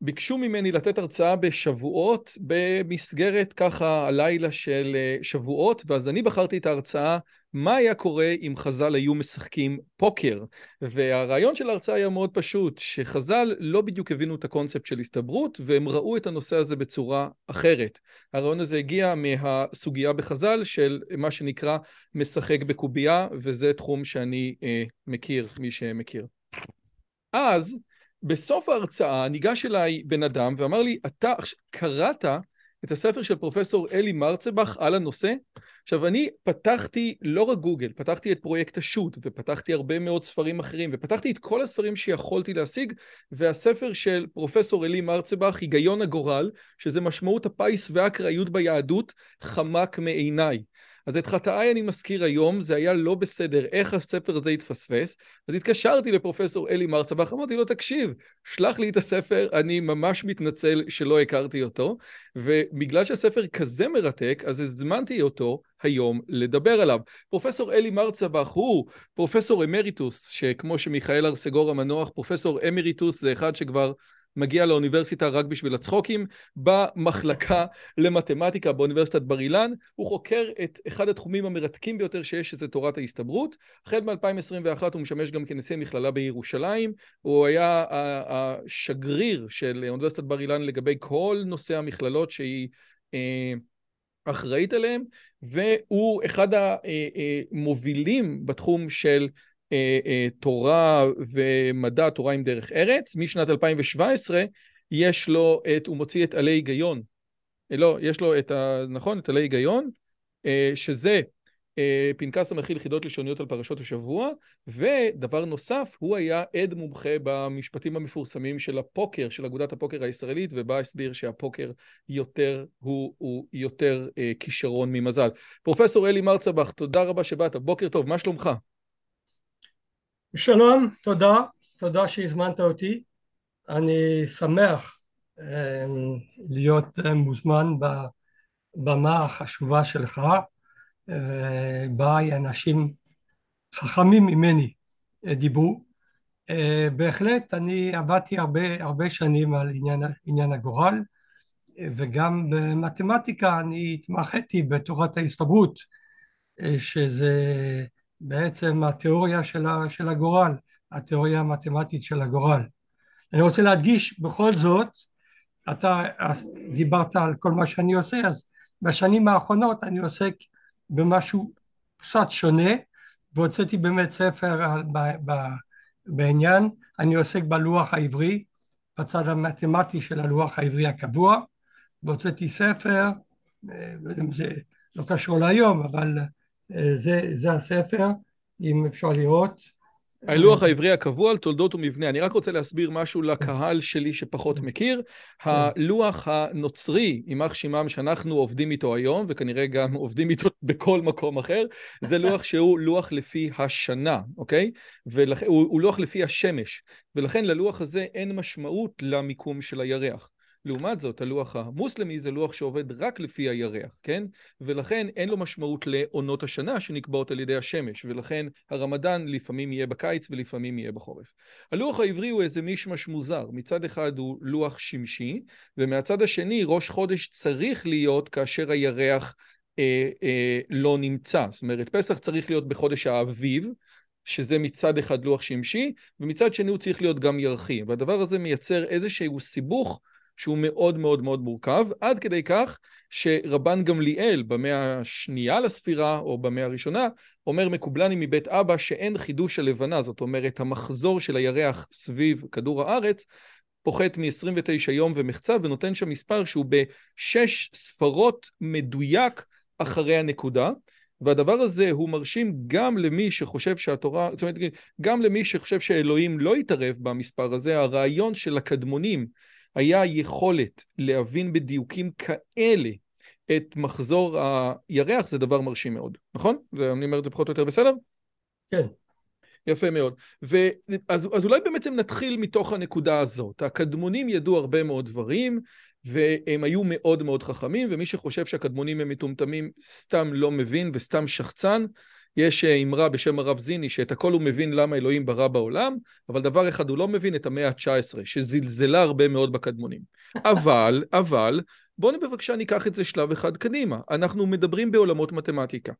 ביקשו ממני לתת הרצאה בשבועות במסגרת ככה הלילה של שבועות, ואז אני בחרתי את ההרצאה מה היה קורה אם חז"ל היו משחקים פוקר. והרעיון של ההרצאה היה מאוד פשוט, שחז"ל לא בדיוק הבינו את הקונספט של הסתברות, והם ראו את הנושא הזה בצורה אחרת. הרעיון הזה הגיע מהסוגיה בחז"ל של מה שנקרא משחק בקובייה, וזה תחום שאני אה, מכיר, מי שמכיר. אז בסוף ההרצאה ניגש אליי בן אדם ואמר לי, אתה קראת את הספר של פרופסור אלי מרצבך על הנושא? עכשיו, אני פתחתי לא רק גוגל, פתחתי את פרויקט השו"ת, ופתחתי הרבה מאוד ספרים אחרים, ופתחתי את כל הספרים שיכולתי להשיג, והספר של פרופסור אלי מרצבך, היגיון הגורל, שזה משמעות הפיס והאקראיות ביהדות, חמק מעיניי. אז את חטאיי אני מזכיר היום, זה היה לא בסדר, איך הספר הזה התפספס. אז התקשרתי לפרופסור אלי מרצבך, אמרתי לו, תקשיב, שלח לי את הספר, אני ממש מתנצל שלא הכרתי אותו, ובגלל שהספר כזה מרתק, אז הזמנתי אותו היום לדבר עליו. פרופסור אלי מרצבך הוא פרופסור אמריטוס, שכמו שמיכאל ארסגור המנוח, פרופסור אמריטוס זה אחד שכבר... מגיע לאוניברסיטה רק בשביל הצחוקים, במחלקה למתמטיקה באוניברסיטת בר אילן, הוא חוקר את אחד התחומים המרתקים ביותר שיש, שזה תורת ההסתברות. החל מ-2021 הוא משמש גם כנשיא המכללה בירושלים, הוא היה השגריר של אוניברסיטת בר אילן לגבי כל נושא המכללות שהיא אה, אחראית עליהם, והוא אחד המובילים בתחום של אה, אה, תורה ומדע, תורה עם דרך ארץ. משנת 2017 יש לו את, הוא מוציא את עלי היגיון. אה, לא, יש לו את ה... נכון? את עלי היגיון, שזה פנקס המכיל חידות לשוניות על פרשות השבוע, ודבר נוסף, הוא היה עד מומחה במשפטים המפורסמים של הפוקר, של אגודת הפוקר הישראלית, ובא הסביר שהפוקר יותר הוא, הוא יותר אה, כישרון ממזל. פרופסור אלי מרצבך, תודה רבה שבאת, בוקר טוב, מה שלומך? שלום, תודה, תודה שהזמנת אותי. אני שמח אה, להיות אה, מוזמן בבמה החשובה שלך, אה, בה אנשים חכמים ממני דיברו. בהחלט אני עבדתי הרבה, הרבה שנים על עניין, עניין הגורל וגם במתמטיקה אני התמחיתי בתורת ההסתברות שזה בעצם התיאוריה של, ה, של הגורל, התיאוריה המתמטית של הגורל. אני רוצה להדגיש בכל זאת, אתה דיברת על כל מה שאני עושה, אז בשנים האחרונות אני עוסק במשהו קצת שונה, והוצאתי באמת ספר על, ב, ב, בעניין, אני עוסק בלוח העברי, בצד המתמטי של הלוח העברי הקבוע, והוצאתי ספר, אה, לא זה לא קשור להיום, אבל זה, זה הספר, אם אפשר לראות. הלוח העברי הקבוע על תולדות ומבנה. אני רק רוצה להסביר משהו לקהל שלי שפחות מכיר. הלוח הנוצרי, יימח שמם שאנחנו עובדים איתו היום, וכנראה גם עובדים איתו בכל מקום אחר, זה לוח שהוא לוח לפי השנה, אוקיי? והוא לוח לפי השמש, ולכן ללוח הזה אין משמעות למיקום של הירח. לעומת זאת, הלוח המוסלמי זה לוח שעובד רק לפי הירח, כן? ולכן אין לו משמעות לעונות השנה שנקבעות על ידי השמש, ולכן הרמדאן לפעמים יהיה בקיץ ולפעמים יהיה בחורף. הלוח העברי הוא איזה מישמש מוזר, מצד אחד הוא לוח שמשי, ומהצד השני ראש חודש צריך להיות כאשר הירח אה, אה, לא נמצא. זאת אומרת, פסח צריך להיות בחודש האביב, שזה מצד אחד לוח שמשי, ומצד שני הוא צריך להיות גם ירחי. והדבר הזה מייצר איזשהו סיבוך שהוא מאוד מאוד מאוד מורכב, עד כדי כך שרבן גמליאל במאה השנייה לספירה, או במאה הראשונה, אומר מקובלני מבית אבא שאין חידוש הלבנה, זאת אומרת המחזור של הירח סביב כדור הארץ, פוחת מ-29 יום ומחצה ונותן שם מספר שהוא בשש ספרות מדויק אחרי הנקודה. והדבר הזה הוא מרשים גם למי שחושב שהתורה, זאת אומרת, גם למי שחושב שאלוהים לא יתערב במספר הזה, הרעיון של הקדמונים היה יכולת להבין בדיוקים כאלה את מחזור הירח, זה דבר מרשים מאוד, נכון? אני אומר את זה פחות או יותר בסדר? כן. יפה מאוד. ואז, אז אולי בעצם נתחיל מתוך הנקודה הזאת. הקדמונים ידעו הרבה מאוד דברים, והם היו מאוד מאוד חכמים, ומי שחושב שהקדמונים הם מטומטמים סתם לא מבין וסתם שחצן. יש אה, אמרה בשם הרב זיני שאת הכל הוא מבין למה אלוהים ברא בעולם, אבל דבר אחד הוא לא מבין, את המאה ה-19, שזלזלה הרבה מאוד בקדמונים. אבל, אבל, בואו בבקשה ניקח את זה שלב אחד קדימה. אנחנו מדברים בעולמות מתמטיקה.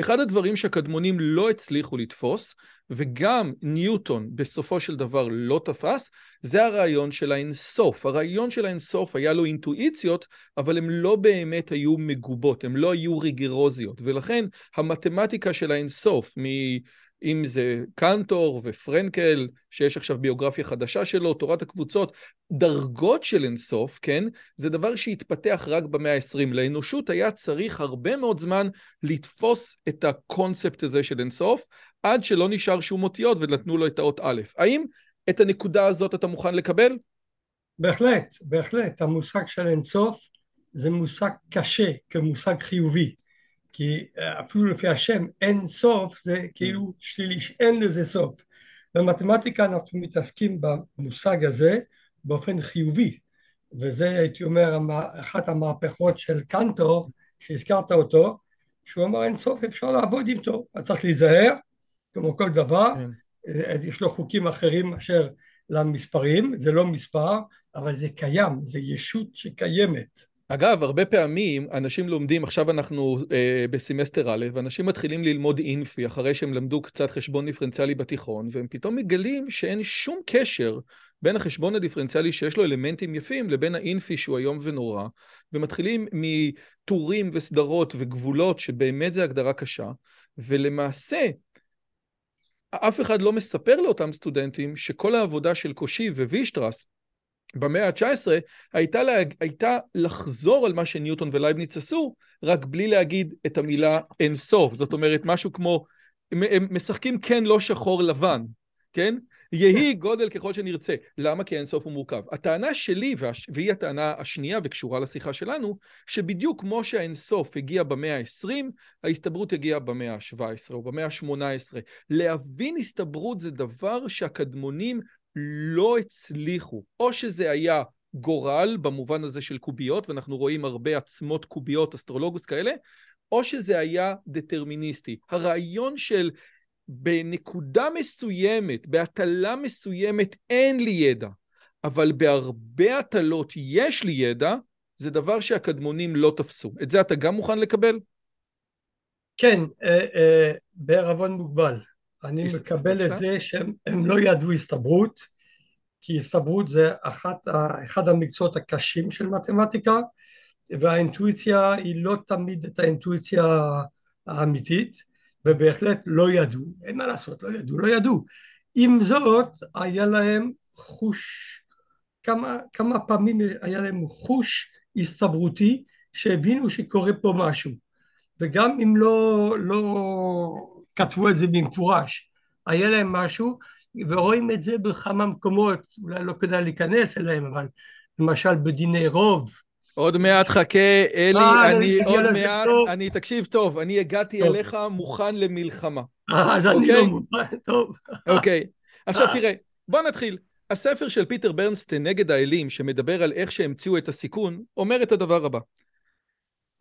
אחד הדברים שהקדמונים לא הצליחו לתפוס, וגם ניוטון בסופו של דבר לא תפס, זה הרעיון של האינסוף. הרעיון של האינסוף היה לו אינטואיציות, אבל הן לא באמת היו מגובות, הן לא היו ריגרוזיות, ולכן המתמטיקה של האינסוף, מ... אם זה קנטור ופרנקל, שיש עכשיו ביוגרפיה חדשה שלו, תורת הקבוצות, דרגות של אינסוף, כן? זה דבר שהתפתח רק במאה ה-20. לאנושות היה צריך הרבה מאוד זמן לתפוס את הקונספט הזה של אינסוף, עד שלא נשאר שום אותיות ונתנו לו את האות א'. האם את הנקודה הזאת אתה מוכן לקבל? בהחלט, בהחלט. המושג של אינסוף זה מושג קשה כמושג חיובי. כי אה, אפילו לפי השם אין סוף זה כאילו שלילי, אין לזה סוף. במתמטיקה אנחנו מתעסקים במושג הזה באופן חיובי וזה הייתי אומר אחת המהפכות של קנטור שהזכרת אותו שהוא אמר אין סוף אפשר לעבוד איתו אז צריך להיזהר כמו כל דבר כן. אה, יש לו חוקים אחרים מאשר למספרים זה לא מספר אבל זה קיים זה ישות שקיימת אגב, הרבה פעמים אנשים לומדים, עכשיו אנחנו אה, בסמסטר א', ואנשים מתחילים ללמוד אינפי אחרי שהם למדו קצת חשבון דיפרנציאלי בתיכון, והם פתאום מגלים שאין שום קשר בין החשבון הדיפרנציאלי שיש לו אלמנטים יפים לבין האינפי שהוא איום ונורא, ומתחילים מטורים וסדרות וגבולות שבאמת זה הגדרה קשה, ולמעשה אף אחד לא מספר לאותם סטודנטים שכל העבודה של קושי ווישטרס במאה ה-19 הייתה, לה, הייתה לחזור על מה שניוטון ולייבניץ עשו, רק בלי להגיד את המילה אינסוף. זאת אומרת, משהו כמו, הם, הם משחקים כן לא שחור לבן, כן? יהי גודל ככל שנרצה. למה? כי האינסוף הוא מורכב. הטענה שלי, והיא הטענה השנייה וקשורה לשיחה שלנו, שבדיוק כמו שהאינסוף הגיע במאה ה-20, ההסתברות הגיעה במאה ה-17 או במאה ה-18. להבין הסתברות זה דבר שהקדמונים לא הצליחו. או שזה היה גורל במובן הזה של קוביות, ואנחנו רואים הרבה עצמות קוביות, אסטרולוגוס כאלה, או שזה היה דטרמיניסטי. הרעיון של בנקודה מסוימת, בהטלה מסוימת, אין לי ידע, אבל בהרבה הטלות יש לי ידע, זה דבר שהקדמונים לא תפסו. את זה אתה גם מוכן לקבל? כן, אה, אה, בערבון מוגבל. אני מקבל את זה שהם לא ידעו הסתברות, כי הסתברות זה אחת, אחד המקצועות הקשים של מתמטיקה, והאינטואיציה היא לא תמיד את האינטואיציה האמיתית, ובהחלט לא ידעו, אין מה לעשות, לא ידעו, לא ידעו. עם זאת, היה להם חוש, כמה, כמה פעמים היה להם חוש הסתברותי שהבינו שקורה פה משהו. וגם אם לא, לא כתבו את זה במפורש, היה להם משהו, ורואים את זה בכמה מקומות, אולי לא כדאי להיכנס אליהם, אבל למשל בדיני רוב. עוד מעט חכה, אלי, אה, אני עוד מעט, טוב. אני, תקשיב טוב, אני הגעתי טוב. אליך מוכן למלחמה. אה, אז אני לא אוקיי? מוכן, טוב. אוקיי, עכשיו תראה, בוא נתחיל. הספר של פיטר ברנסטיין נגד האלים, שמדבר על איך שהמציאו את הסיכון, אומר את הדבר הבא.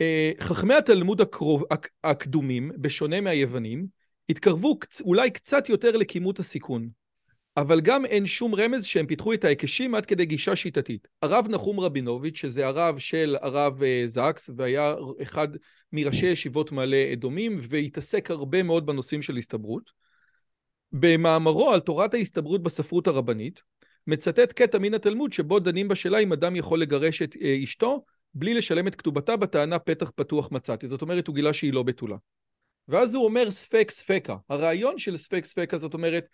אה, חכמי התלמוד הקרוב, הקדומים, בשונה מהיוונים, התקרבו אולי קצת יותר לכימות הסיכון, אבל גם אין שום רמז שהם פיתחו את ההיקשים עד כדי גישה שיטתית. הרב נחום רבינוביץ', שזה הרב של הרב אה, זקס, והיה אחד מראשי ישיבות מעלה אדומים, והתעסק הרבה מאוד בנושאים של הסתברות, במאמרו על תורת ההסתברות בספרות הרבנית, מצטט קטע מן התלמוד שבו דנים בשאלה אם אדם יכול לגרש את אה, אשתו בלי לשלם את כתובתה בטענה פתח פתוח מצאתי. זאת אומרת, הוא גילה שהיא לא בתולה. ואז הוא אומר ספק ספקה. הרעיון של ספק ספקה זאת אומרת,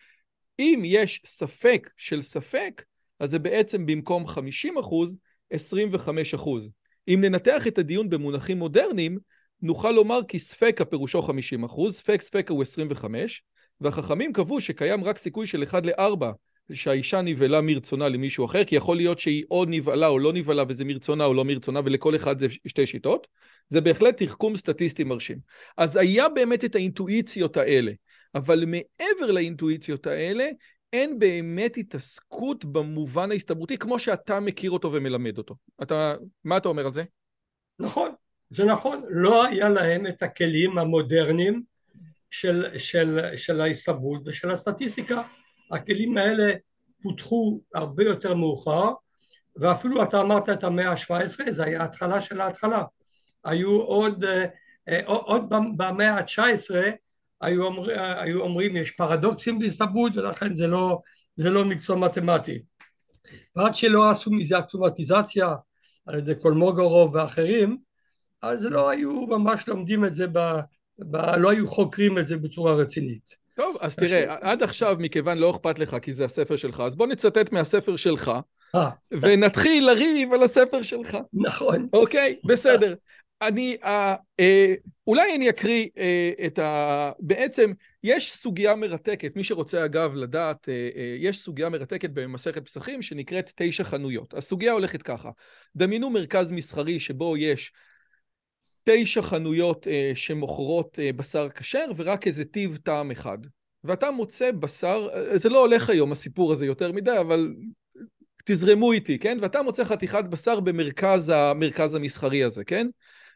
אם יש ספק של ספק, אז זה בעצם במקום 50 אחוז, 25 אחוז. אם ננתח את הדיון במונחים מודרניים, נוכל לומר כי ספקה פירושו 50 אחוז, ספק ספקה הוא 25, והחכמים קבעו שקיים רק סיכוי של 1 ל-4 שהאישה נבהלה מרצונה למישהו אחר, כי יכול להיות שהיא או נבהלה או לא נבהלה וזה מרצונה או לא מרצונה, ולכל אחד זה שתי שיטות. זה בהחלט תחכום סטטיסטי מרשים. אז היה באמת את האינטואיציות האלה, אבל מעבר לאינטואיציות האלה, אין באמת התעסקות במובן ההסתברותי כמו שאתה מכיר אותו ומלמד אותו. אתה, מה אתה אומר על זה? נכון, זה נכון. לא היה להם את הכלים המודרניים של, של, של ההסתברות ושל הסטטיסטיקה. הכלים האלה פותחו הרבה יותר מאוחר, ואפילו אתה אמרת את המאה ה-17, זה היה התחלה של ההתחלה. היו עוד, אה, אה, עוד במאה ה-19 היו, אומר, היו אומרים יש פרדוקסים בהסתברות ולכן זה לא, זה לא מקצוע מתמטי. ועד שלא עשו מזה אקטומטיזציה על ידי קולמוגורוב ואחרים, אז לא היו ממש לומדים את זה, ב, ב, לא היו חוקרים את זה בצורה רצינית. טוב, אז תראה, עד עכשיו מכיוון לא אכפת לך כי זה הספר שלך, אז בוא נצטט מהספר שלך, אה. ונתחיל לריב על הספר שלך. נכון. אוקיי, בסדר. אני, אה, אה, אולי אני אקריא אה, את ה... בעצם, יש סוגיה מרתקת, מי שרוצה אגב לדעת, אה, אה, יש סוגיה מרתקת במסכת פסחים שנקראת תשע חנויות. הסוגיה הולכת ככה, דמיינו מרכז מסחרי שבו יש תשע חנויות אה, שמוכרות אה, בשר כשר ורק איזה טיב טעם אחד. ואתה מוצא בשר, אה, זה לא הולך היום הסיפור הזה יותר מדי, אבל תזרמו איתי, כן? ואתה מוצא חתיכת בשר במרכז המרכז המסחרי הזה, כן?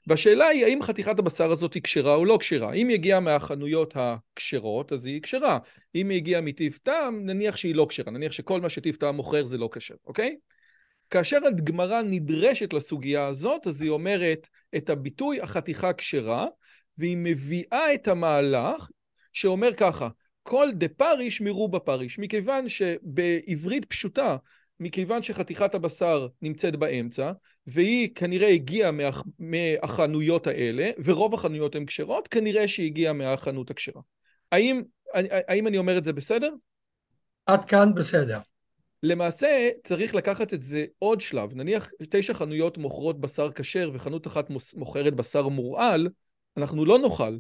והשאלה היא, האם חתיכת הבשר הזאת היא כשרה או לא כשרה? אם היא הגיעה מהחנויות הכשרות, אז היא כשרה. אם היא הגיעה מטיב טעם, נניח שהיא לא כשרה. נניח שכל מה שטיב טעם מוכר זה לא כשר, אוקיי? כאשר הגמרא נדרשת לסוגיה הזאת, אז היא אומרת את הביטוי החתיכה כשרה, והיא מביאה את המהלך שאומר ככה, כל דה פריש מרובה פריש, מכיוון שבעברית פשוטה, מכיוון שחתיכת הבשר נמצאת באמצע, והיא כנראה הגיעה מה, מהחנויות האלה, ורוב החנויות הן כשרות, כנראה שהיא הגיעה מהחנות הכשרה. האם, האם אני אומר את זה בסדר? עד כאן בסדר. למעשה צריך לקחת את זה עוד שלב, נניח תשע חנויות מוכרות בשר כשר וחנות אחת מוכרת בשר מורעל, אנחנו לא נאכל,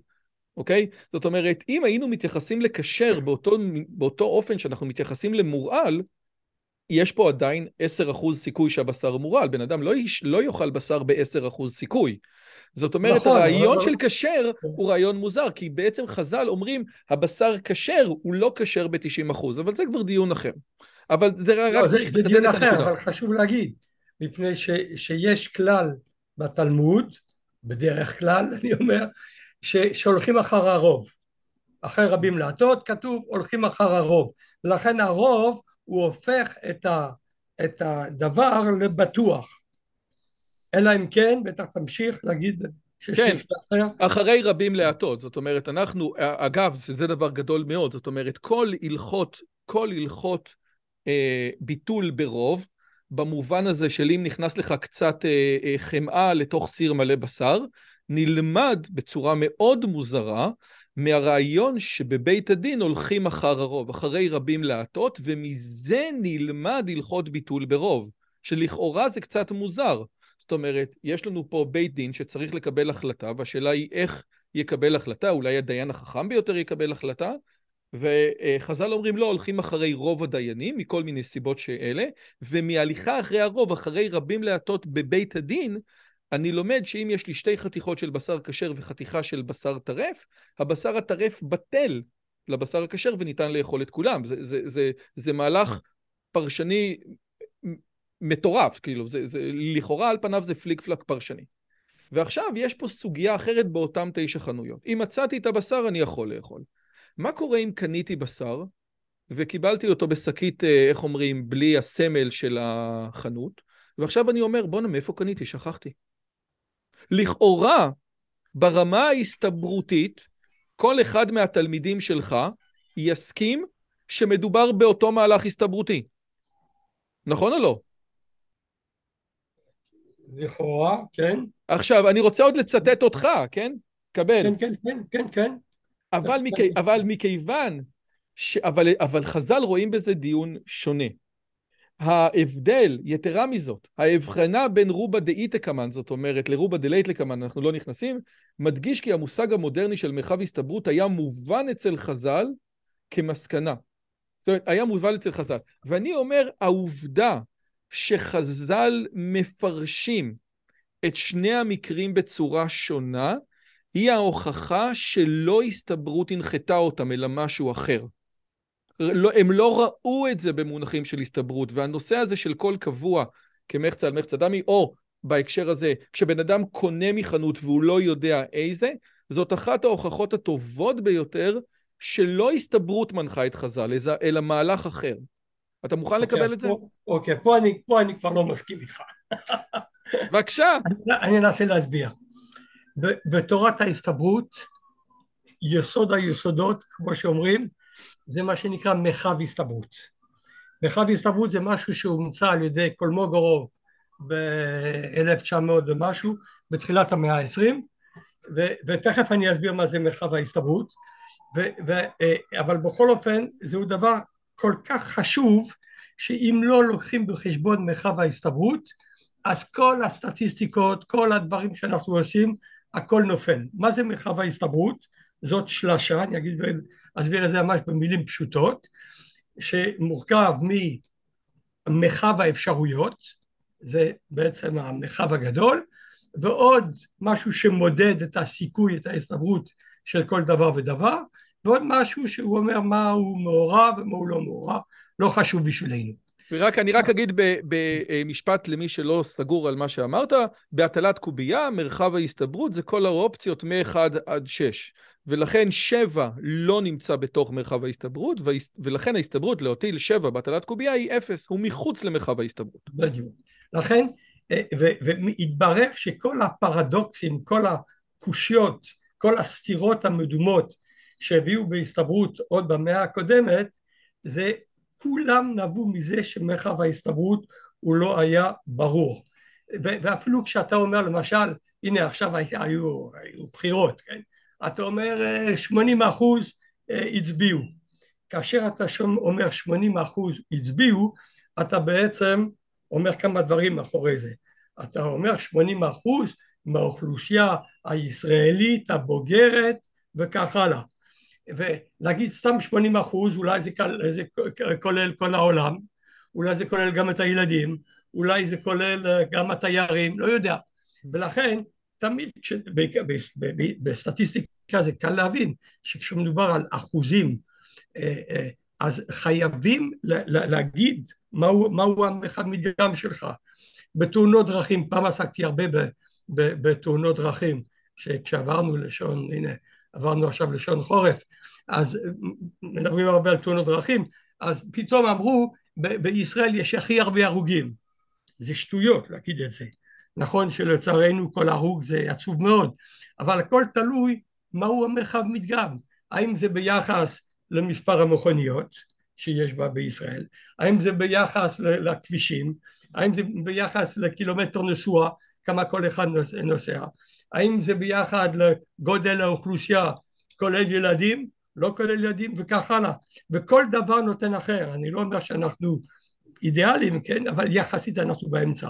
אוקיי? זאת אומרת, אם היינו מתייחסים לכשר באותו, באותו אופן שאנחנו מתייחסים למורעל, יש פה עדיין 10% סיכוי שהבשר מורעל, בן אדם לא, יש, לא יאכל בשר ב-10% סיכוי. זאת אומרת, נכון, הרעיון אבל... של כשר כן. הוא רעיון מוזר, כי בעצם חז"ל אומרים, הבשר כשר הוא לא כשר ב-90%, אבל זה כבר דיון אחר. אבל זה לא, רק צריך את הנקודה. אחר, אבל חשוב להגיד, מפני ש, שיש כלל בתלמוד, בדרך כלל, אני אומר, ש, שהולכים אחר הרוב. אחרי רבים להטות כתוב הולכים אחר הרוב. לכן הרוב הוא הופך את, ה, את הדבר לבטוח. אלא אם כן, בטח תמשיך להגיד כן, אחר. אחרי רבים להטות, זאת אומרת, אנחנו, אגב, זה דבר גדול מאוד, זאת אומרת, כל הלכות, כל הלכות אה, ביטול ברוב, במובן הזה של אם נכנס לך קצת אה, אה, חמאה לתוך סיר מלא בשר, נלמד בצורה מאוד מוזרה מהרעיון שבבית הדין הולכים אחר הרוב, אחרי רבים להטות, ומזה נלמד הלכות ביטול ברוב, שלכאורה זה קצת מוזר. זאת אומרת, יש לנו פה בית דין שצריך לקבל החלטה, והשאלה היא איך יקבל החלטה, אולי הדיין החכם ביותר יקבל החלטה, וחז"ל אומרים לא, הולכים אחרי רוב הדיינים, מכל מיני סיבות שאלה, ומהליכה אחרי הרוב, אחרי רבים להטות בבית הדין, אני לומד שאם יש לי שתי חתיכות של בשר כשר וחתיכה של בשר טרף, הבשר הטרף בטל לבשר הכשר וניתן לאכול את כולם. זה, זה, זה, זה מהלך פרשני מטורף, כאילו, זה, זה, לכאורה על פניו זה פליק פלק פרשני. ועכשיו יש פה סוגיה אחרת באותם תשע חנויות. אם מצאתי את הבשר, אני יכול לאכול. מה קורה אם קניתי בשר וקיבלתי אותו בשקית, אה, איך אומרים, בלי הסמל של החנות, ועכשיו אני אומר, בואנה, מאיפה קניתי? שכחתי. לכאורה, ברמה ההסתברותית, כל אחד מהתלמידים שלך יסכים שמדובר באותו מהלך הסתברותי. נכון או לא? לכאורה, כן. עכשיו, אני רוצה עוד לצטט אותך, כן? קבל. כן, כן, כן, כן, כן. אבל, מכ... אבל מכיוון, ש... אבל, אבל חז"ל רואים בזה דיון שונה. ההבדל, יתרה מזאת, ההבחנה בין רובה דאיתא קמן, זאת אומרת, לרובה דלייתא קמן, אנחנו לא נכנסים, מדגיש כי המושג המודרני של מרחב הסתברות היה מובן אצל חז"ל כמסקנה. זאת אומרת, היה מובן אצל חז"ל. ואני אומר, העובדה שחז"ל מפרשים את שני המקרים בצורה שונה, היא ההוכחה שלא הסתברות הנחתה אותם, אלא משהו אחר. לא, הם לא ראו את זה במונחים של הסתברות, והנושא הזה של קול קבוע כמחצה על מחצה דמי, או בהקשר הזה, כשבן אדם קונה מחנות והוא לא יודע איזה, זאת אחת ההוכחות הטובות ביותר שלא הסתברות מנחה את חז"ל, אלא מהלך אחר. אתה מוכן okay, אוקיי, לקבל את זה? אוקיי, okay, פה, אני, פה אני כבר לא מסכים איתך. בבקשה. אני, אני אנסה להסביר. בתורת ההסתברות, יסוד היסודות, כמו שאומרים, זה מה שנקרא מרחב הסתברות. מרחב הסתברות זה משהו שהומצא על ידי קולמוגורוב ב-1900 ומשהו, בתחילת המאה העשרים, ותכף אני אסביר מה זה מרחב ההסתברות, ו- אבל בכל אופן זהו דבר כל כך חשוב שאם לא לוקחים בחשבון מרחב ההסתברות אז כל הסטטיסטיקות, כל הדברים שאנחנו עושים, הכל נופל. מה זה מרחב ההסתברות? זאת שלשה, אני אגיד, אסביר את זה ממש במילים פשוטות, שמורכב ממרחב האפשרויות, זה בעצם המרחב הגדול, ועוד משהו שמודד את הסיכוי, את ההסתברות של כל דבר ודבר, ועוד משהו שהוא אומר מה הוא מעורב ומה הוא לא מעורב, לא חשוב בשבילנו. ורק, אני רק אגיד במשפט למי שלא סגור על מה שאמרת, בהטלת קובייה, מרחב ההסתברות זה כל האופציות מ-1 עד 6. ולכן 7 לא נמצא בתוך מרחב ההסתברות, ולכן ההסתברות להטיל 7 בהטלת קובייה היא 0, הוא מחוץ למרחב ההסתברות. בדיוק. לכן, אה, והתברר שכל הפרדוקסים, כל הקושיות, כל הסתירות המדומות שהביאו בהסתברות עוד במאה הקודמת, זה כולם נבעו מזה שמרחב ההסתברות הוא לא היה ברור. ואפילו כשאתה אומר למשל, הנה עכשיו היו, היו בחירות, כן? אתה אומר 80 אה, אחוז אה, הצביעו. כאשר אתה אומר 80 אחוז הצביעו, אתה בעצם אומר כמה דברים מאחורי זה. אתה אומר 80 אחוז מהאוכלוסייה הישראלית הבוגרת וכך הלאה. ולהגיד סתם 80 אחוז, אולי זה, זה כולל כל העולם, אולי זה כולל גם את הילדים, אולי זה כולל אה, גם התיירים, לא יודע. ולכן תמיד כש, בסטטיסטיקה זה קל להבין שכשמדובר על אחוזים אה, אה, אז חייבים להגיד מהו, מהו המרחב מדגם שלך. בתאונות דרכים, פעם עסקתי הרבה בתאונות דרכים, כשעברנו לשון, הנה עברנו עכשיו לשון חורף, אז מדברים הרבה על תאונות דרכים, אז פתאום אמרו בישראל יש הכי הרבה הרוגים. זה שטויות להגיד את זה. נכון שלצערנו כל הרוג זה עצוב מאוד, אבל הכל תלוי מהו המרחב מדגם. האם זה ביחס למספר המכוניות שיש בה בישראל, האם זה ביחס לכבישים, האם זה ביחס לקילומטר נסועה, כמה כל אחד נוסע, האם זה ביחד לגודל האוכלוסייה כולל ילדים, לא כולל ילדים וכך הלאה, וכל דבר נותן אחר, אני לא אומר שאנחנו אידיאליים, כן, אבל יחסית אנחנו באמצע,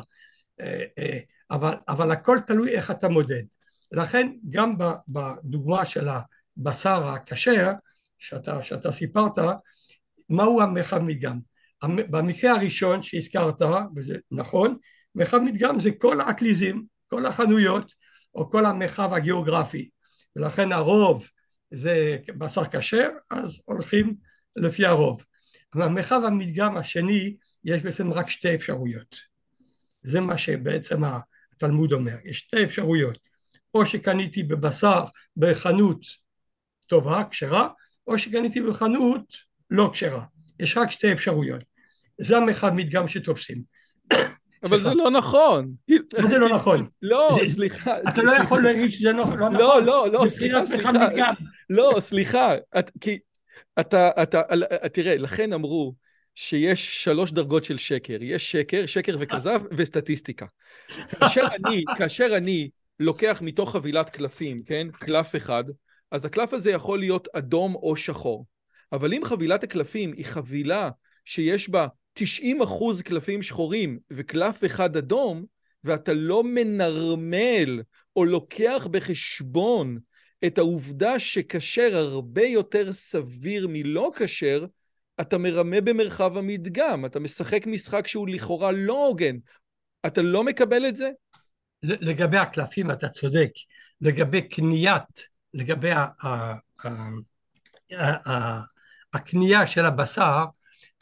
אה, אה, אבל, אבל הכל תלוי איך אתה מודד, לכן גם בדוגמה של הבשר הכשר שאתה, שאתה סיפרת, מהו המרחב מדגם? במקרה הראשון שהזכרת, וזה נכון, מרחב מדגם זה כל האקליזים, כל החנויות, או כל המרחב הגיאוגרפי, ולכן הרוב זה בשר כשר, אז הולכים לפי הרוב. במרחב המדגם השני יש בעצם רק שתי אפשרויות. זה מה שבעצם התלמוד אומר, יש שתי אפשרויות, או שקניתי בבשר בחנות טובה, כשרה, או שקניתי בחנות לא כשרה. יש רק שתי אפשרויות. זה המרחב מדגם שתופסים. אבל זה לא נכון. מה זה לא נכון? לא, סליחה. אתה לא יכול להגיד שזה לא, לא, לא נכון. לא, לא, לא, סליחה, סליחה. לא, סליחה. כי אתה, אתה, תראה, לכן אמרו שיש שלוש דרגות של שקר. יש שקר, שקר וכזב וסטטיסטיקה. כאשר אני, כאשר אני לוקח מתוך חבילת קלפים, כן? קלף אחד, אז הקלף הזה יכול להיות אדום או שחור. אבל אם חבילת הקלפים היא חבילה שיש בה 90 אחוז קלפים שחורים וקלף אחד אדום, ואתה לא מנרמל או לוקח בחשבון את העובדה שכשר הרבה יותר סביר מלא כשר, אתה מרמה במרחב המדגם, אתה משחק משחק שהוא לכאורה לא הוגן. אתה לא מקבל את זה? לגבי הקלפים אתה צודק, לגבי קניית, לגבי הקנייה של הבשר,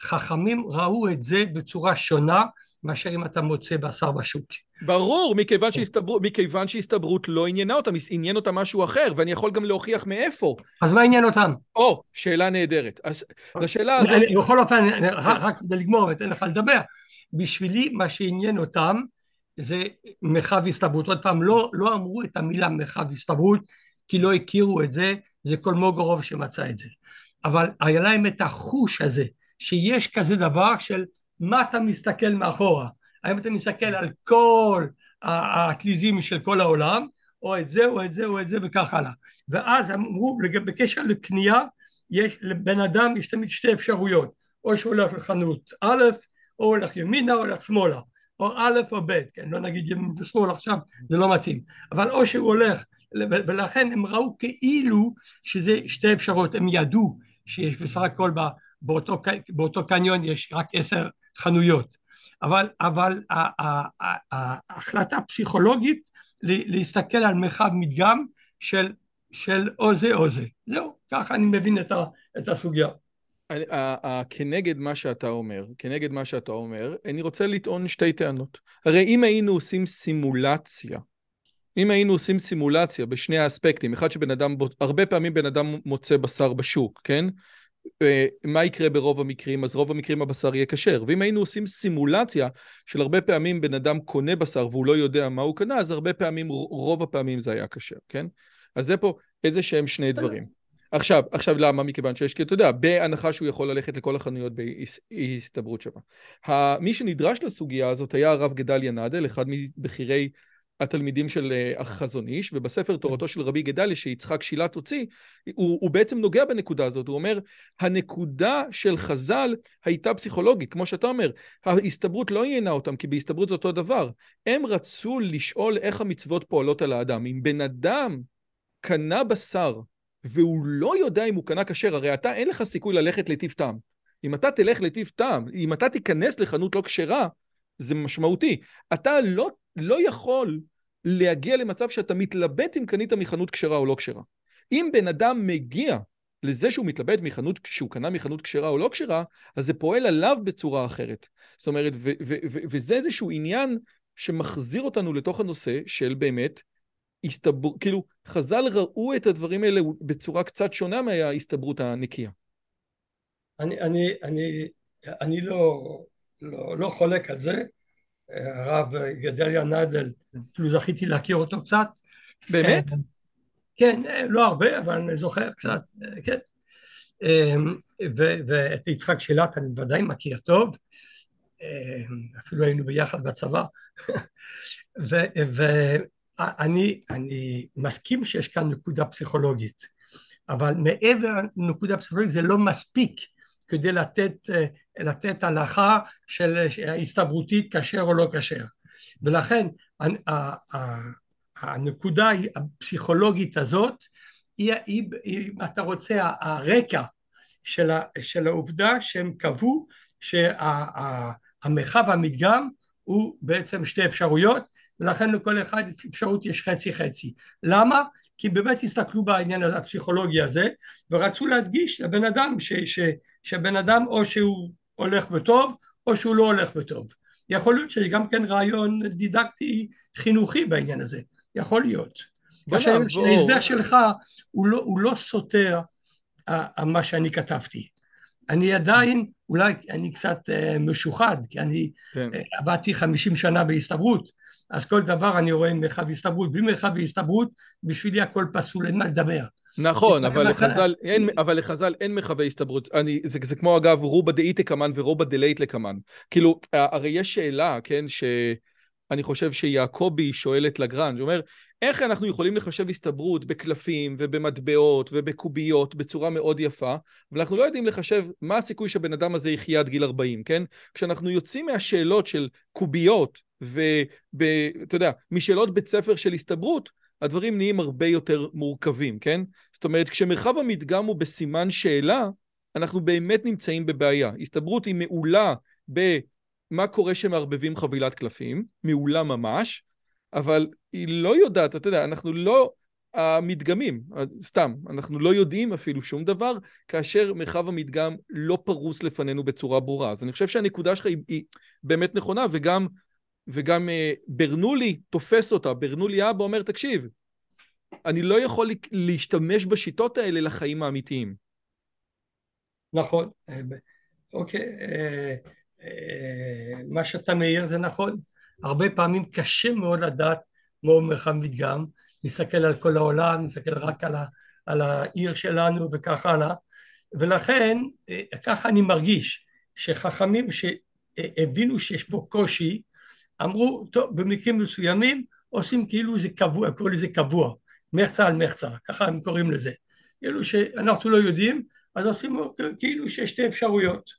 חכמים ראו את זה בצורה שונה מאשר אם אתה מוצא בשר בשוק. ברור, מכיוון. שהסתברות, מכיוון שהסתברות לא עניינה אותם, עניין אותם משהו אחר, ואני יכול גם להוכיח מאיפה. אז מה עניין אותם? או, שאלה נהדרת. אז לשאלה הזאת... בכל אופן, רק כדי לגמור ואתן לך לדבר, בשבילי מה שעניין אותם זה מרחב הסתברות. עוד פעם, לא, לא אמרו את המילה מרחב הסתברות, כי לא הכירו את זה, זה כל מוגרוב שמצא את זה. אבל היה להם את החוש הזה, שיש כזה דבר של מה אתה מסתכל מאחורה. האם אתה מסתכל על כל האטליזים של כל העולם, או את זה, או את זה, או את זה, וכך הלאה. ואז אמרו, בקשר לקנייה, יש, לבן אדם יש תמיד שתי אפשרויות, או שהוא הולך לחנות א', או הולך ימינה, או הולך שמאלה, או א' או ב', כן, לא נגיד ימין ושמאל עכשיו, זה לא מתאים, אבל או שהוא הולך, ולכן הם ראו כאילו שזה שתי אפשרויות, הם ידעו שיש בסך הכל באותו, באותו קניון יש רק עשר חנויות, אבל, אבל ההחלטה הפסיכולוגית להסתכל על מרחב מדגם של, של או זה או זה. זהו, ככה אני מבין את, ה, את הסוגיה. כנגד מה שאתה אומר, כנגד מה שאתה אומר, אני רוצה לטעון שתי טענות. הרי אם היינו עושים סימולציה, אם היינו עושים סימולציה בשני האספקטים, אחד שבן אדם, הרבה פעמים בן אדם מוצא בשר בשוק, כן? מה יקרה ברוב המקרים? אז רוב המקרים הבשר יהיה כשר. ואם היינו עושים סימולציה של הרבה פעמים בן אדם קונה בשר והוא לא יודע מה הוא קנה, אז הרבה פעמים, רוב הפעמים זה היה כשר, כן? אז זה פה איזה שהם שני דברים. עכשיו, עכשיו למה? מכיוון שיש, כי אתה יודע, בהנחה שהוא יכול ללכת לכל החנויות בהסתברות שווה. מי שנדרש לסוגיה הזאת היה הרב גדליה נדל, אחד מבכירי התלמידים של אה, החזון איש, ובספר כן. תורתו של רבי גדליה שיצחק שילת הוציא, הוא, הוא בעצם נוגע בנקודה הזאת, הוא אומר, הנקודה של חז"ל הייתה פסיכולוגית, כמו שאתה אומר, ההסתברות לא עיינה אותם, כי בהסתברות זה אותו דבר. הם רצו לשאול איך המצוות פועלות על האדם. אם בן אדם קנה בשר, והוא לא יודע אם הוא קנה כשר, הרי אתה אין לך סיכוי ללכת לטיב טעם. אם אתה תלך לטיב טעם, אם אתה תיכנס לחנות לא כשרה, זה משמעותי. אתה לא, לא יכול להגיע למצב שאתה מתלבט אם קנית מחנות כשרה או לא כשרה. אם בן אדם מגיע לזה שהוא מתלבט מחנות, שהוא קנה מחנות כשרה או לא כשרה, אז זה פועל עליו בצורה אחרת. זאת אומרת, ו- ו- ו- וזה איזשהו עניין שמחזיר אותנו לתוך הנושא של באמת הסתבר... כאילו, חז"ל ראו את הדברים האלה בצורה קצת שונה מההסתברות הנקייה. אני, אני, אני, אני לא, לא, לא חולק על זה. הרב גדליה נדל, אפילו זכיתי להכיר אותו קצת. באמת? כן, לא הרבה, אבל אני זוכר קצת, כן. ואת יצחק שילת אני ודאי מכיר טוב, אפילו היינו ביחד בצבא. ואני אני מסכים שיש כאן נקודה פסיכולוגית, אבל מעבר לנקודה פסיכולוגית זה לא מספיק כדי לתת, אה, לתת הנחה של הסתברותית כשר או לא כשר. ולכן הנקודה הפסיכולוגית הזאת היא, אם אתה רוצה, הרקע של, של העובדה שהם קבעו שהמרחב המדגם הוא בעצם שתי אפשרויות ולכן לכל אחד אפשרות יש חצי חצי. למה? כי באמת הסתכלו בעניין הפסיכולוגי הזה ורצו להדגיש לבן אדם ש, ש, שבן אדם או שהוא הולך בטוב או שהוא לא הולך בטוב. יכול להיות שיש גם כן רעיון דידקטי חינוכי בעניין הזה, יכול להיות. ההסבר שלך הוא לא, הוא לא סותר uh, מה שאני כתבתי. אני עדיין, אולי אני קצת uh, משוחד, כי אני כן. עבדתי חמישים שנה בהסתברות, אז כל דבר אני רואה מרחב הסתברות, בלי מרחב הסתברות בשבילי הכל פסול, אין מה לדבר. נכון, אבל לחז"ל אין, אבל לחז"ל אין מרחבי הסתברות. אני, זה, זה כמו אגב רובה דאיתא קמן ורובה דלייתא קמן. כאילו, הרי יש שאלה, כן, ש... אני חושב שיעקבי שואל את לגרנג', הוא אומר, איך אנחנו יכולים לחשב הסתברות בקלפים ובמטבעות ובקוביות בצורה מאוד יפה, אבל אנחנו לא יודעים לחשב מה הסיכוי שהבן אדם הזה יחיה עד גיל 40, כן? כשאנחנו יוצאים מהשאלות של קוביות ואתה יודע, משאלות בית ספר של הסתברות, הדברים נהיים הרבה יותר מורכבים, כן? זאת אומרת, כשמרחב המדגם הוא בסימן שאלה, אנחנו באמת נמצאים בבעיה. הסתברות היא מעולה במה קורה שמערבבים חבילת קלפים, מעולה ממש, אבל היא לא יודעת, אתה יודע, אנחנו לא המדגמים, סתם, אנחנו לא יודעים אפילו שום דבר, כאשר מרחב המדגם לא פרוס לפנינו בצורה ברורה. אז אני חושב שהנקודה שלך היא, היא באמת נכונה, וגם, וגם אה, ברנולי תופס אותה. ברנולי אבא אומר, תקשיב, אני לא יכול להשתמש בשיטות האלה לחיים האמיתיים. נכון, אה, אוקיי, אה, מה שאתה מעיר זה נכון. הרבה פעמים קשה מאוד לדעת מהו מרחב מדגם, נסתכל על כל העולם, נסתכל רק על, ה, על העיר שלנו וכך הלאה, ולכן ככה אני מרגיש שחכמים שהבינו שיש פה קושי, אמרו, טוב, במקרים מסוימים עושים כאילו זה קבוע, קוראים לזה קבוע, מחצה על מחצה, ככה הם קוראים לזה. כאילו שאנחנו לא יודעים, אז עושים כאילו שיש שתי אפשרויות.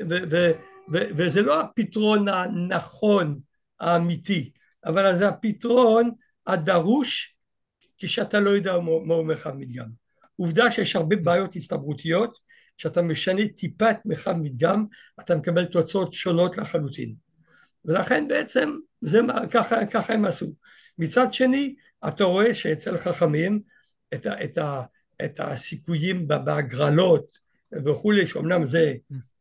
ו- ו- ו- וזה לא הפתרון הנכון האמיתי, אבל זה הפתרון הדרוש כשאתה לא יודע מהו מרחב מדגם. עובדה שיש הרבה בעיות הסתברותיות, כשאתה משנה טיפה את מרחב מדגם, אתה מקבל תוצאות שונות לחלוטין. ולכן בעצם זה מה, ככה, ככה הם עשו. מצד שני, אתה רואה שאצל חכמים את, ה, את, ה, את הסיכויים בהגרלות וכולי, שאומנם זה